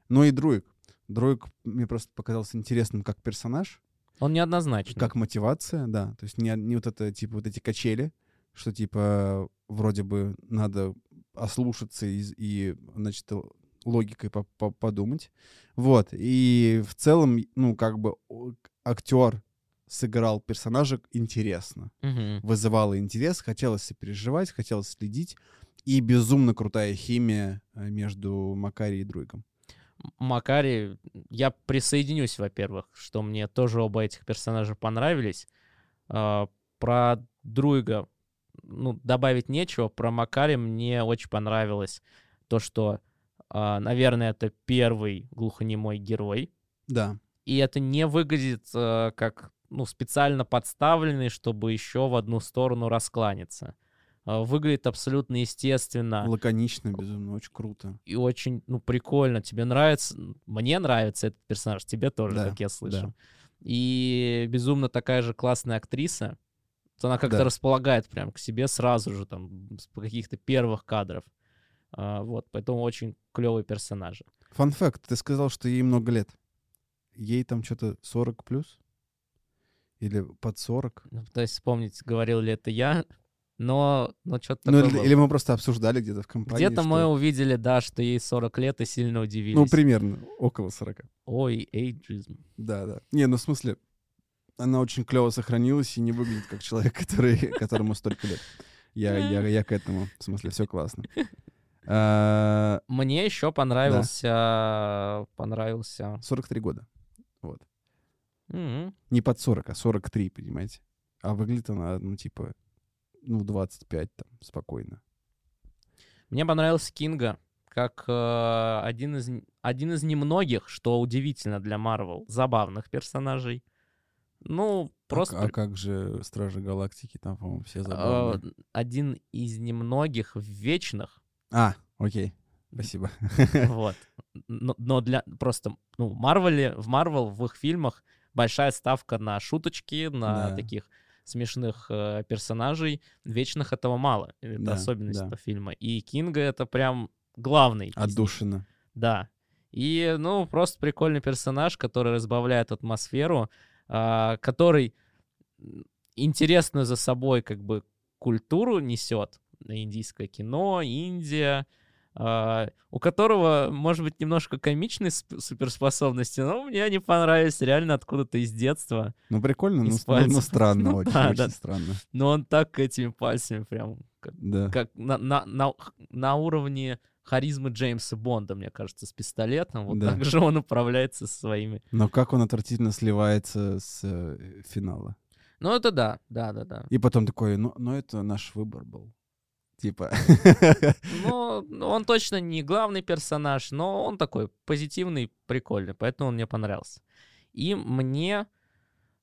Ну и Друик. Друик мне просто показался интересным как персонаж, Он неоднозначный. как мотивация, да. То есть не, не вот это, типа, вот эти качели, что, типа, вроде бы надо ослушаться и, и значит, логикой по- по- подумать. Вот. И в целом, ну, как бы актер сыграл персонажа интересно. Мгм. Вызывало интерес, хотелось сопереживать, хотелось следить. И безумно крутая химия э, между Макари и Друйгом. Макари, я присоединюсь, во-первых, что мне тоже оба этих персонажа понравились. А, Про Друига, ну, добавить нечего. Про Макари мне очень понравилось то, что, наверное, это первый глухонемой герой. Да. И это не выглядит э, как ну, специально подставленный, чтобы еще в одну сторону раскланяться. Э, выглядит абсолютно естественно Лаконично, безумно, очень круто. и очень, ну, прикольно. Тебе нравится? Мне нравится этот персонаж, тебе тоже, Да, как я слышу. да. И безумно такая же классная актриса. Она как-то Да. располагает прям к себе сразу же, там, с каких-то первых кадров. А, вот, поэтому очень клевые персонажи. Фан факт, ты сказал, что ей много лет. Ей там что-то 40 плюс? Или под 40? Ну, Пытаюсь вспомнить, говорил ли это я, но, но что-то Ну, такое или, было. или мы просто обсуждали где-то в компании. Где-то мы что- увидели, да, что ей 40 лет и сильно удивились. Ну, примерно, около 40. Ой, эйджизм. Да, да. Не, ну в смысле, она очень клево сохранилась и не выглядит как человек, который, которому столько лет. Я, я, я к этому. В смысле, все классно. А, Мне еще понравился... Понравился... 43 года. М, Не под 40, а 43, понимаете? А выглядит она, ну, типа, ну, 25 там, спокойно. Мне понравился Кинга как э, один, из, один из немногих, что удивительно для Марвел, забавных персонажей. Ну, просто... А, а как же Стражи Галактики? Там, по-моему, все э, забавные. один из немногих вечных, А, окей. Спасибо. вот. Но, но для просто, ну, Марвеле, в Марвел, в их фильмах большая ставка на шуточки, на Да. таких смешных э, персонажей. Вечных этого мало. Это Да, особенность да. этого фильма. И Кинга это прям главный. Отдушина. Да. И, ну, просто прикольный персонаж, который разбавляет атмосферу, а, который интересную за собой как бы культуру несет. Индийское кино, Индия, а, у которого, может быть, немножко комичные сп- суперспособности, но мне они понравились реально откуда-то из детства. Ну, прикольно, но, Из но- но пальцев. странно, Ну очень, да, очень да. странно. Но он так этими пальцами прям как Да. как на, на, на, на уровне харизмы Джеймса Бонда, мне кажется, с пистолетом. Вот Да. так же он управляется со своими. Но как он отвратительно сливается с э, финала. Ну, это да, да, да, да. И потом такой, ну, ну это наш выбор был. Типа. Ну, он точно не главный персонаж, но он такой позитивный, прикольный, поэтому он мне понравился. И мне...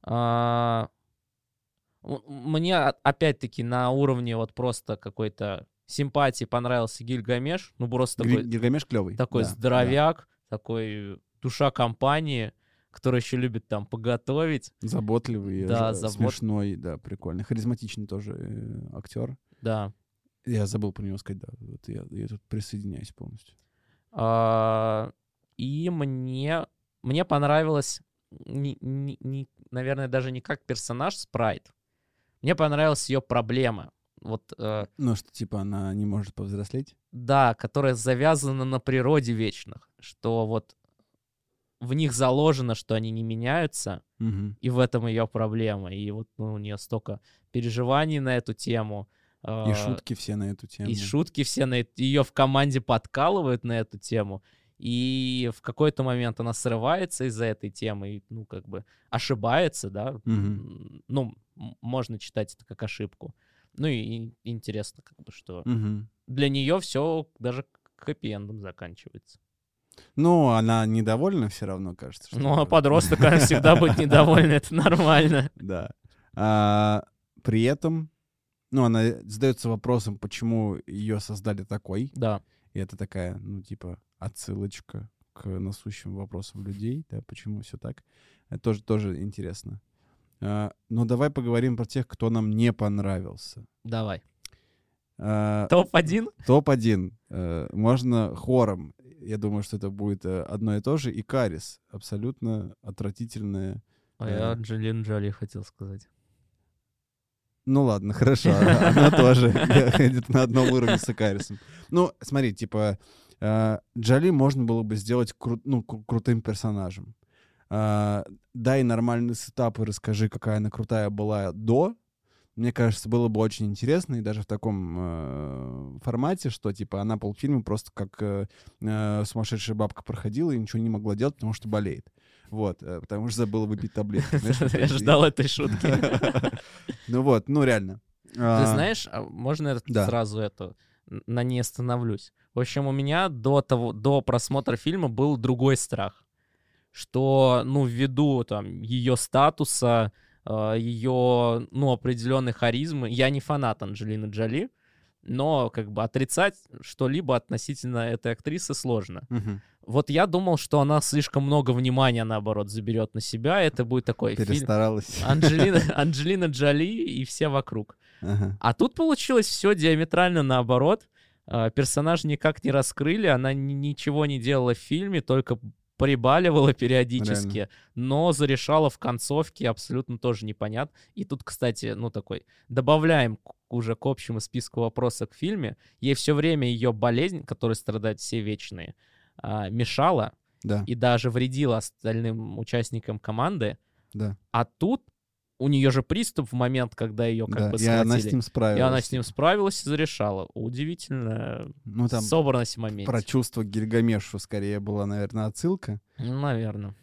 а, мне опять-таки на уровне вот просто какой-то симпатии понравился Гильгамеш. Ну, просто такой Гильгамеш клевый. такой да, здоровяк, такой душа компании, который еще любит там поготовить. да. Заботливый, Да, ж- забот- смешной, да, прикольный. Харизматичный тоже э, актер. Да. Я забыл про него сказать, да. Вот я, я тут присоединяюсь полностью. А, И мне, мне понравилось, не- не- не- наверное, даже не как персонаж Спрайт. Мне понравилась ее проблема. Вот, э, Ну, что типа она не может повзрослеть. да, которая завязана на природе вечных. Что вот в них заложено, что они не меняются, Мгм. и в этом ее проблема. И вот ну, у нее столько переживаний на эту тему. И а, шутки все на эту тему. И шутки все на ее в команде подкалывают на эту тему. И в какой-то момент она срывается из-за этой темы и, ну, как бы ошибается, да. М, Ну, можно читать это как ошибку. Ну и интересно, как бы, что Мгм. для нее все даже хэппи-эндом заканчивается. Ну, она недовольна все равно, кажется. что- Ну, а подросток, всегда будет недовольна, это нормально. Да. А, при этом Ну, она задается вопросом, почему ее создали такой. Да. И это такая, ну, типа, отсылочка к насущим вопросам людей, да, почему все так. Это тоже, тоже интересно. А, но давай поговорим про тех, кто нам не понравился. Давай. А, Топ-1? Топ-1. Э, Можно хором. Я думаю, что это будет э, одно и то же. И Карис. Абсолютно отвратительная. А Да. я Анджелин Джоли хотел сказать. Ну ладно, хорошо. а- Она тоже где-то на одном уровне с Карисом. Ну, смотри, типа, э, Джоли можно было бы сделать кру- ну, кру- крутым персонажем. А, Дай нормальный сетап и расскажи, какая она крутая была до. Мне кажется, было бы очень интересно, и даже в таком формате, что, типа, она полфильма просто как сумасшедшая бабка проходила и ничего не могла делать, потому что болеет. Вот, э, потому что забыла выпить вот Я ждал этой шутки. Ну вот, ну реально. Ты А, знаешь, а можно сразу эту на ней остановлюсь? В общем, у меня до того, до просмотра фильма был другой страх, что, ну, ввиду там ее статуса, ее, ну, определенной харизмы, я не фанат Анджелины Джоли, но как бы отрицать что-либо относительно этой актрисы сложно. мгм. Вот я думал, что она слишком много внимания, наоборот, заберет на себя. Это будет такой фильм Перестаралась. Анджелина, Анджелина Джоли и все вокруг. Ага. А тут получилось все диаметрально наоборот. А, Персонаж никак не раскрыли, она ни- ничего не делала в фильме, только прибаливала периодически, но зарешала в концовке абсолютно тоже непонятно. И тут, кстати, ну такой, добавляем уже к общему списку вопросов к фильме, ей все время ее болезнь, которой страдают все вечные, а, мешала Да, и даже вредила остальным участникам команды. да. А тут у нее же приступ в момент, когда ее как да. бы И она с схватили. ним справилась. И она с ним справилась и зарешала. Удивительная Ну, там собранность в моменте. про чувство к Гильгамешу скорее была, наверное, отсылка. Ну, наверное.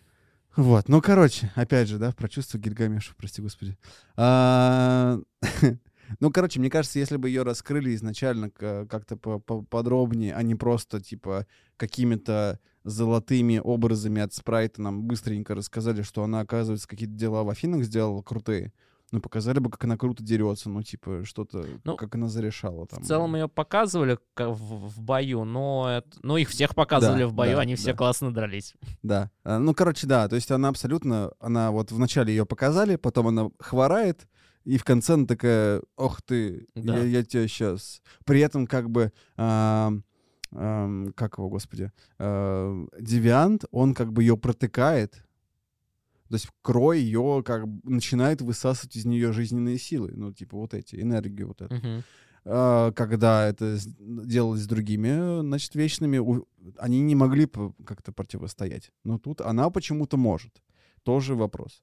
Вот, ну, короче, опять же, да, про чувство Гильгамеша, прости господи. А, Ну, короче, мне кажется, если бы ее раскрыли изначально к- как-то по- по- подробнее, а не просто, типа, какими-то золотыми образами от спрайта нам быстренько рассказали, что она, оказывается, какие-то дела в Афинах сделала крутые, ну, показали бы, как она круто дерется, ну, типа, что-то, Ну, как она зарешала там. В целом ее показывали ка- в, в бою, но это- ну их всех показывали Да, в бою, да, они все да. классно дрались. Да. А, Ну, короче, да. То есть она абсолютно... Она вот вначале ее показали, потом она хворает, и в конце она такая, ох ты, Да. я, я тебя сейчас... При этом как бы... ам, ам, как его, господи? а, Девиант, он как бы ее протыкает, то есть Крой ее как бы начинает высасывать из нее жизненные силы, ну, типа вот эти, энергию вот эту. А, когда это делалось с другими, значит, вечными, у- они не могли как-то противостоять. Но тут она почему-то может. Тоже вопрос.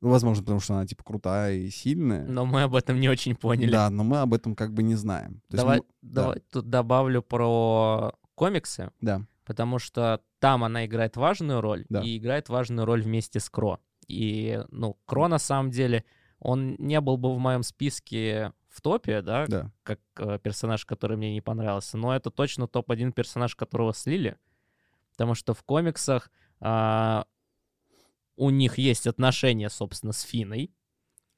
Ну, возможно, потому что она, типа, крутая и сильная. Но мы об этом не очень поняли. Да, но мы об этом как бы не знаем. То давай мы- давай тут добавлю про комиксы, Да, потому что там она играет важную роль Да. и играет важную роль вместе с Кро. И, ну, Кро на самом деле, он не был бы в моем списке в топе, да, да. как э, персонаж, который мне не понравился, но это точно топ-1 персонаж, которого слили, потому что в комиксах а, у них есть отношения, собственно, с Финой,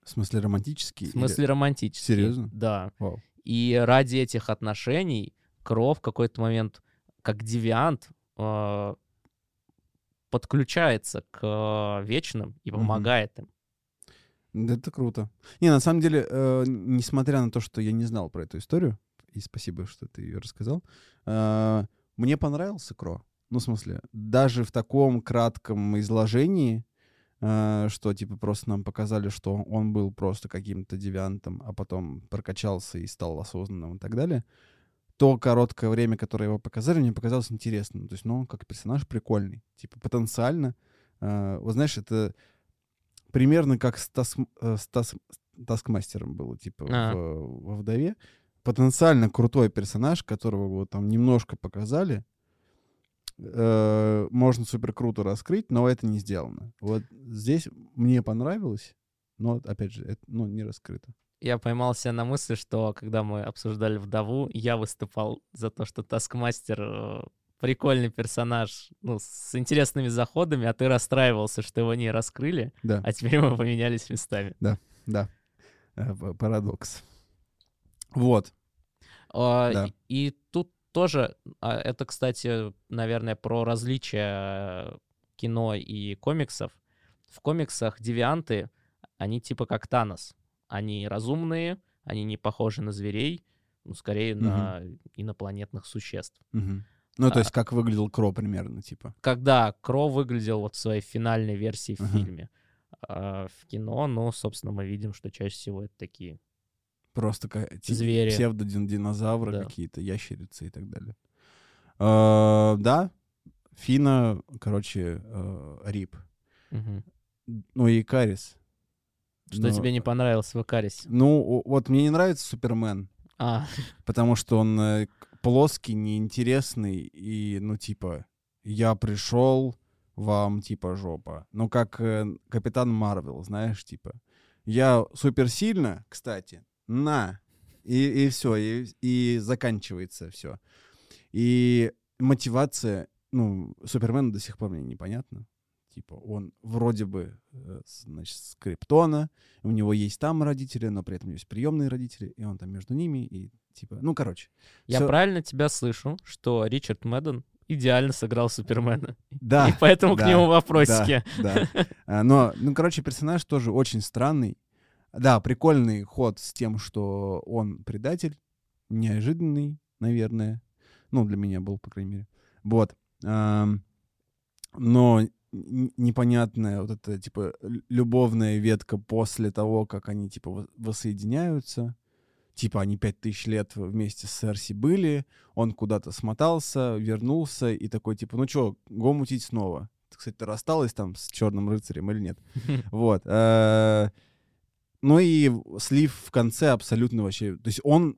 В смысле романтический? в смысле романтические. Серьезно? Да. Вау. И ради этих отношений Кро в какой-то момент, как девиант, э, подключается к э, вечным и помогает им. Да, это круто. Не, на самом деле, э, несмотря на то, что я не знал про эту историю, и спасибо, что ты ее рассказал, э, мне понравился Кро. Ну, в смысле, даже в таком кратком изложении, что, типа, просто нам показали, что он был просто каким-то девиантом, а потом прокачался и стал осознанным и так далее, то короткое время, которое его показали, мне показалось интересным. То есть, ну, он как персонаж прикольный. Типа, потенциально. э, вот знаешь, это примерно как с, Таск- э, с Тас- с Таскмастером было, типа, А. в, во «Вдове». Потенциально крутой персонаж, которого вот там немножко показали, э, можно супер круто раскрыть, но это не сделано. Вот здесь мне понравилось, но, опять же, это ну, не раскрыто. Я поймал себя на мысли, что когда мы обсуждали вдову, я выступал за то, что Таскмастер э, прикольный персонаж, ну, с интересными заходами, а ты расстраивался, что его не раскрыли, Да, а теперь мы поменялись местами. да. Э, п- Парадокс. Вот. А, Да. И тут тоже, а, это, кстати, наверное, про различия кино и комиксов. В комиксах девианты, они типа как Танос. Они разумные, они не похожи на зверей, ну, скорее на инопланетных существ. Мгм. Ну, то А. есть, как выглядел Кро примерно, типа. Когда Кро выглядел вот в своей финальной версии в Ага. фильме, а в кино, ну, собственно, мы видим, что чаще всего это такие Просто ка- ти- Звери. псевдодинозавры Да. какие-то, ящерицы и так далее. А, Да, Фина, короче, э, Рип. Мгм. Ну и Карис. Что Но- тебе не понравилось в Икарисе? Ну, вот мне не нравится Супермен, А, потому что он э, плоский, неинтересный и, ну, типа, я пришел, вам, типа, жопа. Ну, как э, Капитан Марвел, знаешь, типа. Я суперсильно, кстати, на, и, и все, и, и заканчивается все. И мотивация, ну, Супермена до сих пор мне непонятна. Типа, он вроде бы, э, значит, с Криптона, у него есть там родители, но при этом есть приемные родители, и он там между ними, и типа, ну, короче. я всё- правильно тебя слышу, что Ричард Мэдден идеально сыграл Супермена. Да, И поэтому к да, нему вопросики. да. А, Но, ну, короче, персонаж тоже очень странный. Да, прикольный ход с тем, что он предатель, неожиданный, наверное. Ну, для меня был, по крайней мере. Вот. Но непонятная вот эта, типа, любовная ветка после того, как они, типа, во- воссоединяются. Типа, они пять тысяч лет вместе с Серси были, он куда-то смотался, вернулся и такой, типа, ну чё, го мутить снова. Ты, Кстати, рассталась там с Черным рыцарем или нет? Вот. Ну и слив в конце абсолютно вообще... То есть он,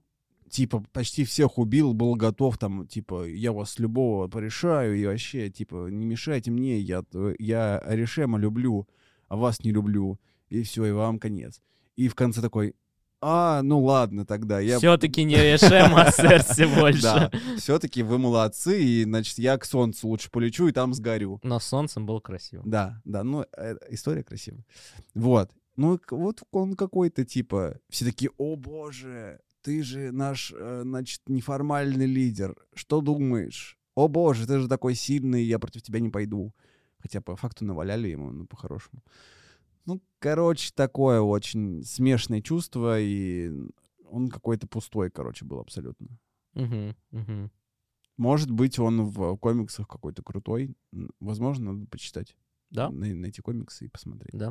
типа, почти всех убил, был готов там, типа, я вас любого порешаю, и вообще, типа, не мешайте мне, я, я Решема люблю, а вас не люблю, и все, и вам конец. И в конце такой, а, ну ладно тогда, я... Все-таки не Решем, а Серси больше. Да, все-таки вы молодцы, и, значит, я к солнцу лучше полечу и там сгорю. Но солнцем было красиво. Да, да, ну, э, история красивая. Вот. Ну, вот он какой-то, типа, все такие, о боже, ты же наш, э, значит, неформальный лидер. Что думаешь? О боже, ты же такой сильный, я против тебя не пойду. Хотя по факту наваляли ему, ну, по-хорошему. Ну, короче, такое очень смешное чувство, и он какой-то пустой, короче, был абсолютно. Мгм, мгм. Может быть, он в комиксах какой-то крутой. Возможно, надо почитать. Да? Най- найти комиксы и посмотреть. Да.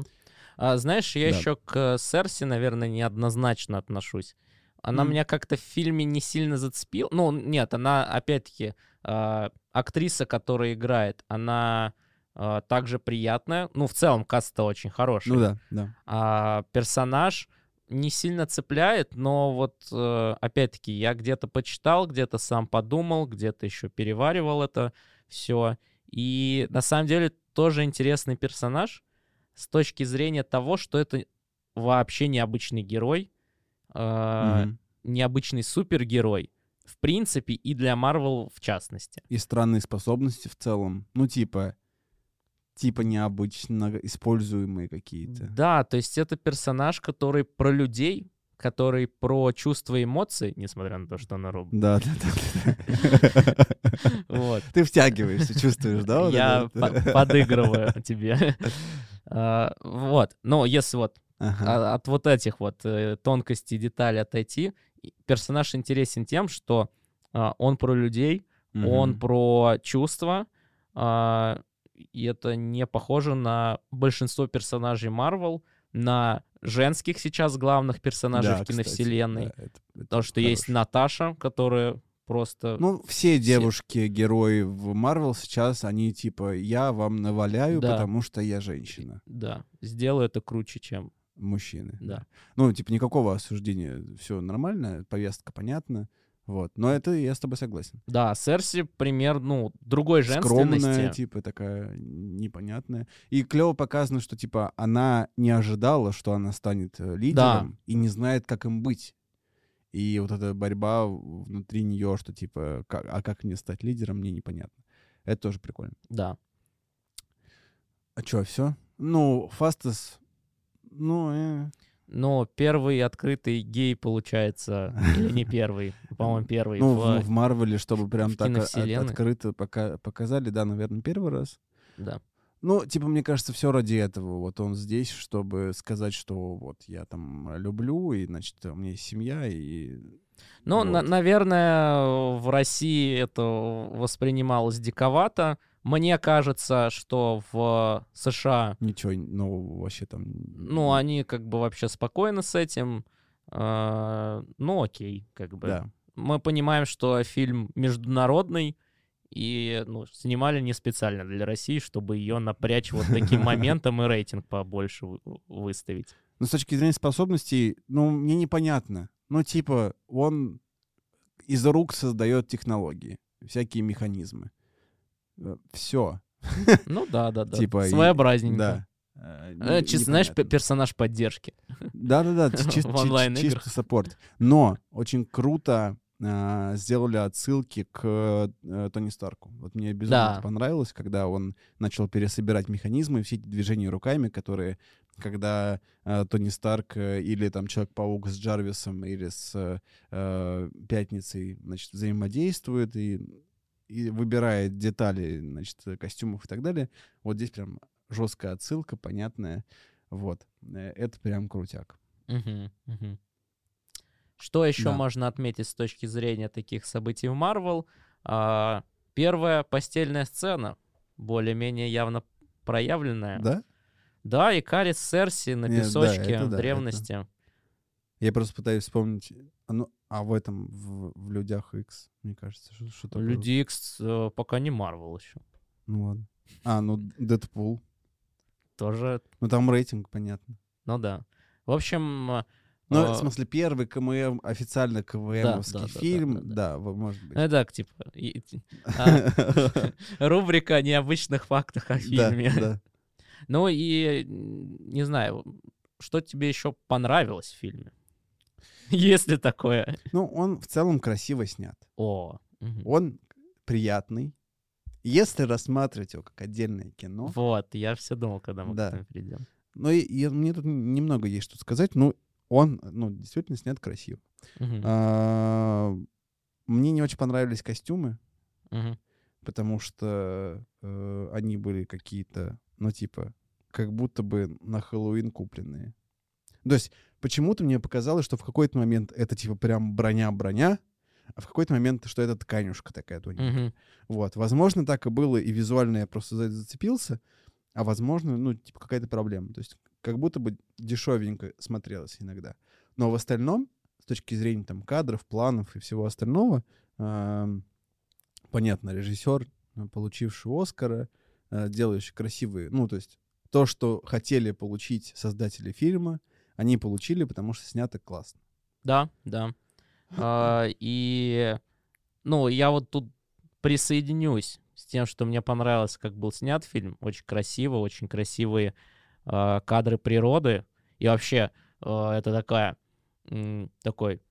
А, знаешь, я Да. еще к Серси, наверное, неоднозначно отношусь. Она М. меня как-то в фильме не сильно зацепила. Ну, нет, она, опять-таки, а, актриса, которая играет, она а, также приятная. Ну, в целом, каст-то очень хороший. Ну да, да. А персонаж не сильно цепляет, но вот, э, опять-таки, я где-то почитал, где-то сам подумал, где-то еще переваривал это все. И на самом деле тоже интересный персонаж с точки зрения того, что это вообще необычный герой, э, Мгм. необычный супергерой, в принципе, и для Марвел в частности. И странные способности в целом. Ну, типа, типа необычно используемые какие-то. Да, то есть это персонаж, который про людей, который про чувства и эмоции, несмотря на то, что она робот. Да, да, да. Вот. Ты втягиваешься, чувствуешь, да? Я подыгрываю тебе. А, Вот. Но если вот от вот этих вот э, тонкостей, деталей отойти, персонаж интересен тем, что а, он про людей, он про чувства, а, и это не похоже на большинство персонажей Марвел, на женских сейчас главных персонажей Да, в киновселенной. кстати, да, это- это Потому что есть хорошо. Наташа, которая просто... Ну, все девушки-герои в Марвел сейчас, они типа, я вам наваляю, Да. потому что я женщина. Да, сделаю это круче, чем... Мужчины. Да. Ну, типа, никакого осуждения. Все нормально, повестка понятна. Вот. Но это я с тобой согласен. Да, Серси пример, ну, другой Скромная, женственности. типа, такая непонятная. И клево показано, что, типа, она не ожидала, что она станет э, лидером и не знает, как им быть. И вот эта борьба внутри нее, что, типа, как- а как мне стать лидером, мне непонятно. Это тоже прикольно. Да. А что, все? Ну, Фастас, ну, э, Ну, первый открытый гей, получается, или не первый, по-моему, первый. Ну, в- в, Марвеле, чтобы прям так от- открыто пока, показали, да, наверное, первый раз. Да. Ну, типа, мне кажется, все ради этого. Вот он здесь, чтобы сказать, что вот я там люблю, и, значит, у меня есть семья, и... Ну, на- Вот. наверное, в России это воспринималось диковато. Мне кажется, что в США, Ничего нового вообще там... ну, они как бы вообще спокойны с этим. Э, Ну, окей, как бы. Да. Мы понимаем, что фильм международный, и ну, снимали не специально для России, чтобы ее напрячь вот таким моментом и рейтинг побольше вы- выставить. Но с точки зрения способностей, ну, мне непонятно. Ну, типа, он из рук создает технологии, всякие механизмы. Все. Ну да, да, да. Типа, Своеобразненько. Да. Э, Э, чисто, знаешь, персонаж поддержки. Да-да-да, чисто саппорт. Но очень круто сделали отсылки к э, Тони Старку. Вот мне безумно Да. понравилось, когда он начал пересобирать механизмы, все эти движения руками, которые, когда э, Тони Старк э, или там Человек-паук с Джарвисом или с э, э, Пятницей, значит, взаимодействует и, и выбирает детали, значит, костюмов и так далее. Вот здесь прям жесткая отсылка, понятная. Вот. Э, Это прям крутяк. Что еще Да. можно отметить с точки зрения таких событий в Марвел? А, Первая постельная сцена, более-менее явно проявленная. Да? Да, и Карис Серси на Не, да, песочке это в да, древности. Я просто пытаюсь вспомнить. А, ну, а в этом, в, в Людях X, мне кажется, что, что такое? Люди Икс э, пока не Марвел еще. Ну ладно. А, ну Дэдпул. Тоже, Ну там рейтинг, понятно. ну да. В общем, э, Ну, в смысле, первый КММ, официально КВМовский да, да, да, фильм, да, да. да, в- может быть. ну так, типа, и- а, рубрика о необычных фактах о Да, фильме. да. Ну и, не знаю, что тебе еще понравилось в фильме? Есть ли такое? Ну, он в целом красиво снят. О. Он приятный. Если рассматривать его как отдельное кино, вот, я все думал, когда мы Да. к этому перейдем. ну, и, и мне тут немного есть что сказать, ну, он, ну, действительно снят красиво. А, Мне не очень понравились костюмы, потому что э, они были какие-то, ну, типа, как будто бы на Хэллоуин купленные. То есть почему-то мне показалось, что в какой-то момент это, типа, прям броня-броня, а в какой-то момент, что это тканюшка такая тоненькая. Мгм. Вот. Возможно, так и было, и визуально я просто за это зацепился, а возможно, ну, типа, какая-то проблема. То есть как будто бы дешевенько смотрелось иногда. Но в остальном, с точки зрения там кадров, планов и всего остального, понятно, режиссер, э, получивший Оскара, э, делающий красивые, ну, то есть то, что хотели получить создатели фильма, они получили, потому что снято классно. Да, да. А, И, ну, я вот тут присоединюсь с тем, что мне понравилось, как был снят фильм. Очень красиво, очень красивые а, кадры природы. И вообще, а, это такая, м, такой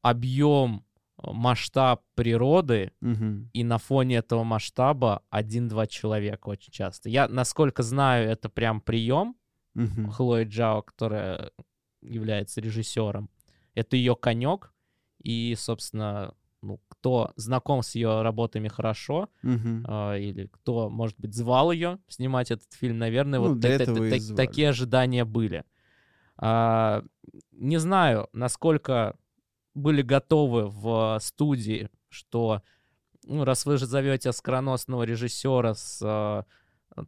объем, а, масштаб природы, Мгм. и на фоне этого масштаба один-два человека очень часто. Я, насколько знаю, это прям прием, Мгм. Хлои Джао, которая является режиссером. Это ее конек. И, собственно, ну, кто знаком с ее работами хорошо, Мгм. а, или кто, может быть, звал ее снимать этот фильм, наверное, Ну, вот и та- звали. такие ожидания были. А, не знаю, насколько были готовы в студии, что ну, раз вы же зовете скороносного режиссера с а,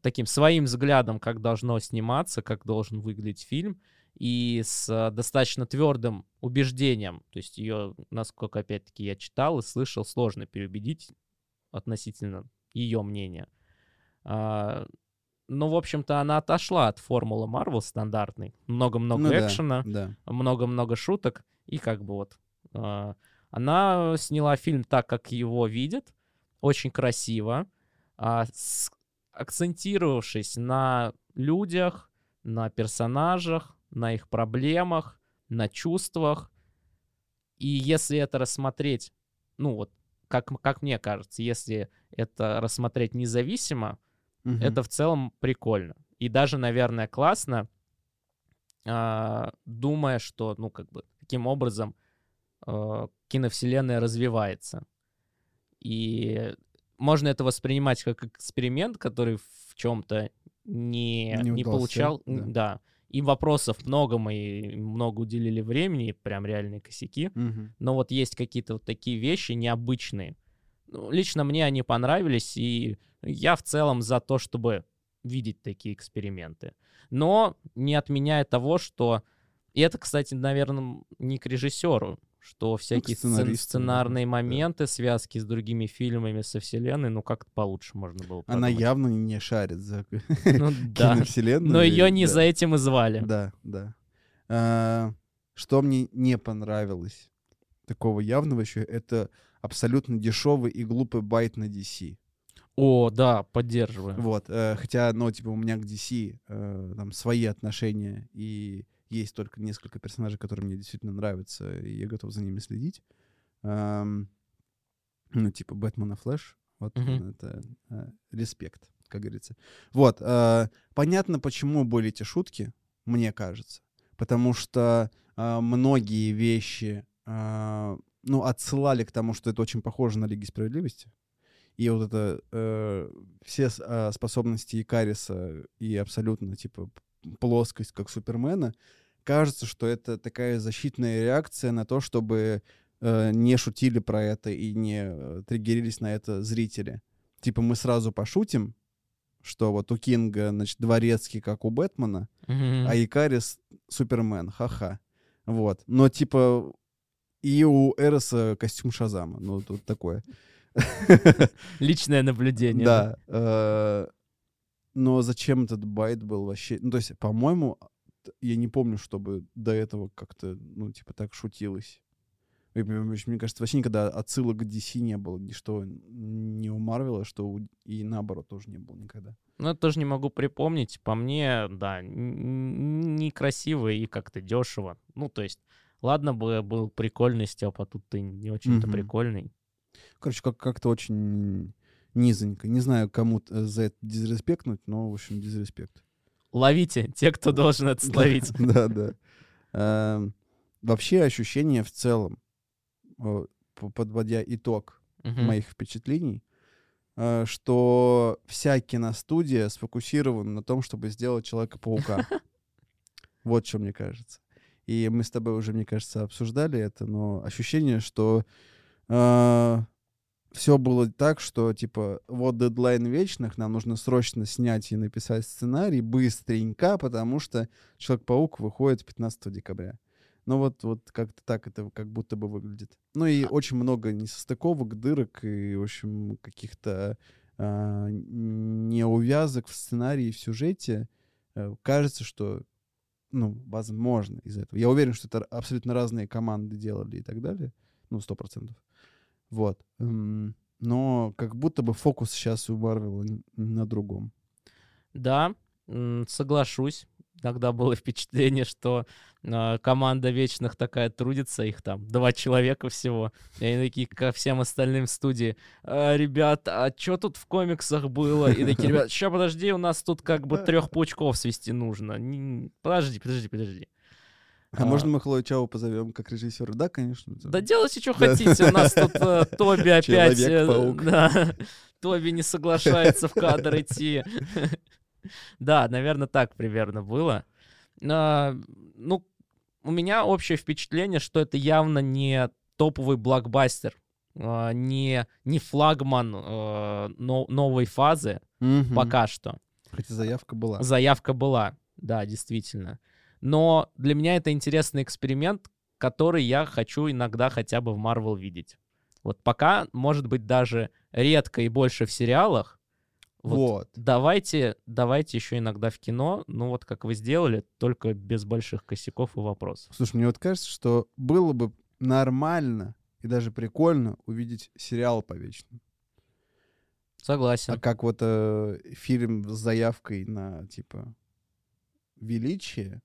таким своим взглядом, как должно сниматься, как должен выглядеть фильм, и с а, достаточно твердым убеждением, то есть ее, насколько опять-таки я читал и слышал, сложно переубедить относительно ее мнения. А, ну, в общем-то, она отошла от формулы Марвел стандартной. Много-много Ну да, экшена, Да. много-много шуток, и как бы вот а, она сняла фильм так, как его видит, очень красиво, а, с- акцентировавшись на людях, на персонажах, на их проблемах, на чувствах. И если это рассмотреть, ну вот, как, как мне кажется, если это рассмотреть независимо, Мгм. это в целом прикольно. И даже, наверное, классно, а, думая, что, ну, как бы, таким образом э, киновселенная развивается. И можно это воспринимать как эксперимент, который в чем-то не, Не не, удался, получал. да. Да. И вопросов много, мы много уделили времени, прям реальные косяки. Мгм. Но вот есть какие-то вот такие вещи необычные. Ну, лично мне они понравились, и я в целом за то, чтобы видеть такие эксперименты. Но не отменяя того, что... И это, кстати, наверное, не к режиссеру, что всякие сцен- сценарные да. моменты, связки с другими фильмами со вселенной, ну как-то получше можно было Она подумать. явно не шарит за Ну да. киновселенную. Но ее не да. за этим и звали. Да, да. А, Что мне не понравилось такого явного еще, это абсолютно дешевый и глупый байт на DC. О, да, поддерживаю. Вот, э, хотя, ну, типа, у меня к DC э, там свои отношения, и есть только несколько персонажей, которые мне действительно нравятся, и я готов за ними следить. Ну, типа, Бэтмен и Флэш. Вот Мгм. это э, респект, как говорится. Вот, э, понятно, почему были эти шутки, мне кажется. Потому что э, многие вещи, э, ну, отсылали к тому, что это очень похоже на Лиги Справедливости. И вот это э, все способности Икариса и абсолютно, типа, плоскость, как Супермена, кажется, что это такая защитная реакция на то, чтобы э, не шутили про это и не э, триггерились на это зрители. Типа мы сразу пошутим, что вот у Кинга, значит, дворецкий, как у Бэтмена, Мгм. а Икарис Супермен, ха-ха. Вот. Но типа и у Эроса костюм Шазама. Ну, тут такое. Личное наблюдение. Да. э, Но зачем этот байт был вообще? Ну, то есть, по-моему, я не помню, чтобы до этого как-то, ну, типа, так шутилось. И, Мне кажется, вообще никогда отсылок к DC не было. Что не у Марвела, что у- и наоборот тоже не было никогда. Ну, это тоже не могу припомнить. По мне, да, некрасиво и как-то дешево. Ну, то есть, ладно бы был прикольный Степ, а тут ты не очень-то Мгм. прикольный. Короче, как- как-то очень низенько. Не знаю, кому т- за это дизреспектнуть, но, в общем, дизреспект. Ловите те, кто должен это словить. Да, да. Эм, Вообще ощущение в целом, э, подводя итог моих впечатлений, э, что вся киностудия сфокусирована на том, чтобы сделать Человека-паука. Вот что мне кажется. И мы с тобой уже, мне кажется, обсуждали это, но ощущение, что все было так, что, типа, вот дедлайн вечных, нам нужно срочно снять и написать сценарий быстренько, потому что Человек-паук выходит 15 декабря. Ну вот, вот как-то так это как будто бы выглядит. Ну и очень много несостыковок, дырок и, в общем, каких-то а, неувязок в сценарии и в сюжете. Э, Кажется, что, ну, возможно из этого. Я уверен, что это абсолютно разные команды делали и так далее. Ну, сто процентов. Вот. М, Но как будто бы фокус сейчас у Марвела на другом. Да, соглашусь. Тогда было впечатление, что а, команда вечных такая трудится, их там два человека всего. И они такие, ко всем остальным студии. «А, ребят, а что тут в комиксах было? И такие, ребят, ща подожди, у нас тут как бы трех паучков свести нужно. Подожди, подожди, подожди. А, А. можно мы Хлою Чао позовем как режиссера? Да, конечно. Да делайте, что хотите. У нас тут э, Тоби опять... э, да, Тоби не соглашается в кадр идти. Да, наверное, так примерно было. А, Ну, у меня общее впечатление, что это явно не топовый блокбастер, а, не, не флагман э, но- новой фазы пока что. Хотя заявка была. Заявка была, да, действительно. Но для меня это интересный эксперимент, который я хочу иногда хотя бы в Марвел видеть. Вот пока, может быть, даже редко и больше в сериалах. Вот, Вот. Давайте, давайте еще иногда в кино, ну вот как вы сделали, только без больших косяков и вопросов. Слушай, мне вот кажется, что было бы нормально и даже прикольно увидеть сериал по вечным. Согласен. А как вот э, фильм с заявкой на, типа, величие.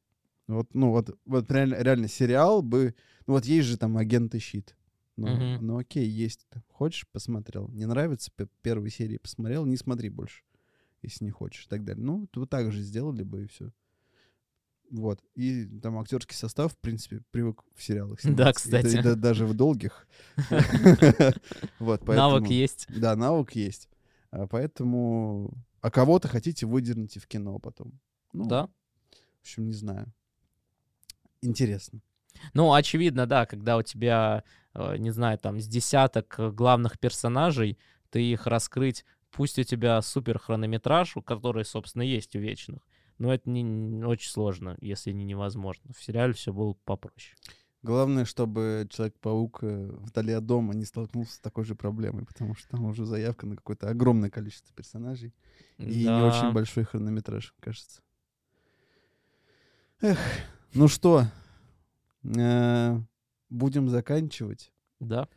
Вот, ну, вот, вот реально, реально сериал бы... Ну, вот есть же там агенты щит. Ну, Мгм. ну окей, есть. Хочешь, посмотрел. Не нравится, первой серии посмотрел, не смотри больше, если не хочешь и так далее. Ну, вот так же сделали бы и все. Вот. И там актерский состав, в принципе, привык в сериалах Да, сниматься. Кстати. да- и да- даже в долгих. Вот, Навык есть. Да, навык есть. А, Поэтому... А кого-то хотите, выдерните в кино потом. Ну, Да. В общем, не знаю. Интересно. Ну, очевидно, да, когда у тебя, э, не знаю, там, с десяток э, главных персонажей, ты их раскрыть, пусть у тебя супер хронометраж, у который, собственно, есть у вечных, но это не, не очень сложно, если не невозможно. В сериале все было попроще. Главное, чтобы Человек-паук э, вдали от дома не столкнулся с такой же проблемой, потому что там уже заявка на какое-то огромное количество персонажей и не Да. очень большой хронометраж, кажется. Эх, ну что, э, будем заканчивать. Да.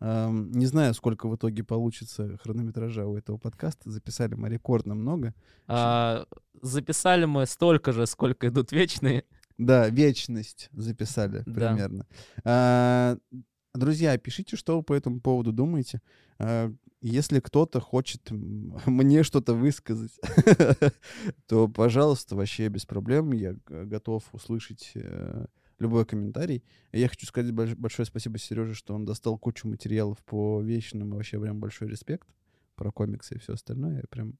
Эм, Не знаю, сколько в итоге получится хронометража у этого подкаста. Записали мы рекордно много. А, записали мы столько же, сколько идут вечные. Да, вечность записали Да. примерно. А, Друзья, пишите, что вы по этому поводу думаете. А, Если кто-то хочет мне что-то высказать, то, пожалуйста, вообще без проблем. Я готов услышать э, любой комментарий. Я хочу сказать больш- большое спасибо Сереже, что он достал кучу материалов по вечным. Вообще прям большой респект про комиксы и все остальное. Я прям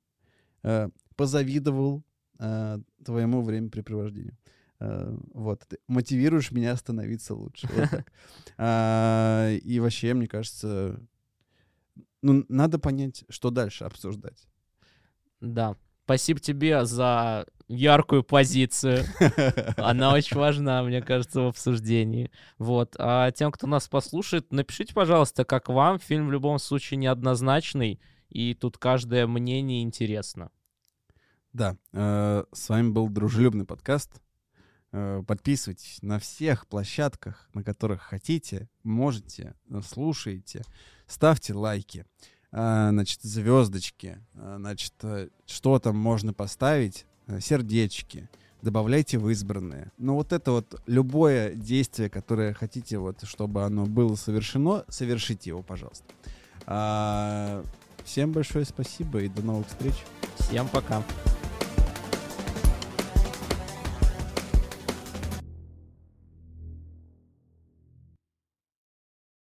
э, позавидовал э, твоему времяпрепровождению. Э, Вот, ты мотивируешь меня становиться лучше. Вот так. А, И вообще, мне кажется, ну, надо понять, что дальше обсуждать. Да. Спасибо тебе за яркую позицию. Она очень важна, мне кажется, в обсуждении. Вот. А тем, кто нас послушает, напишите, пожалуйста, как вам. Фильм в любом случае неоднозначный, и тут каждое мнение интересно. Да, э, с вами был дружелюбный подкаст. Э, Подписывайтесь на всех площадках, на которых хотите, можете, э, слушайте, ставьте лайки, э, значит, звездочки, э, значит, э, что там можно поставить, Э, сердечки, добавляйте в избранные. Ну вот это вот любое действие, которое хотите, вот, чтобы оно было совершено, совершите его, пожалуйста. А, Всем большое спасибо и до новых встреч. Всем пока.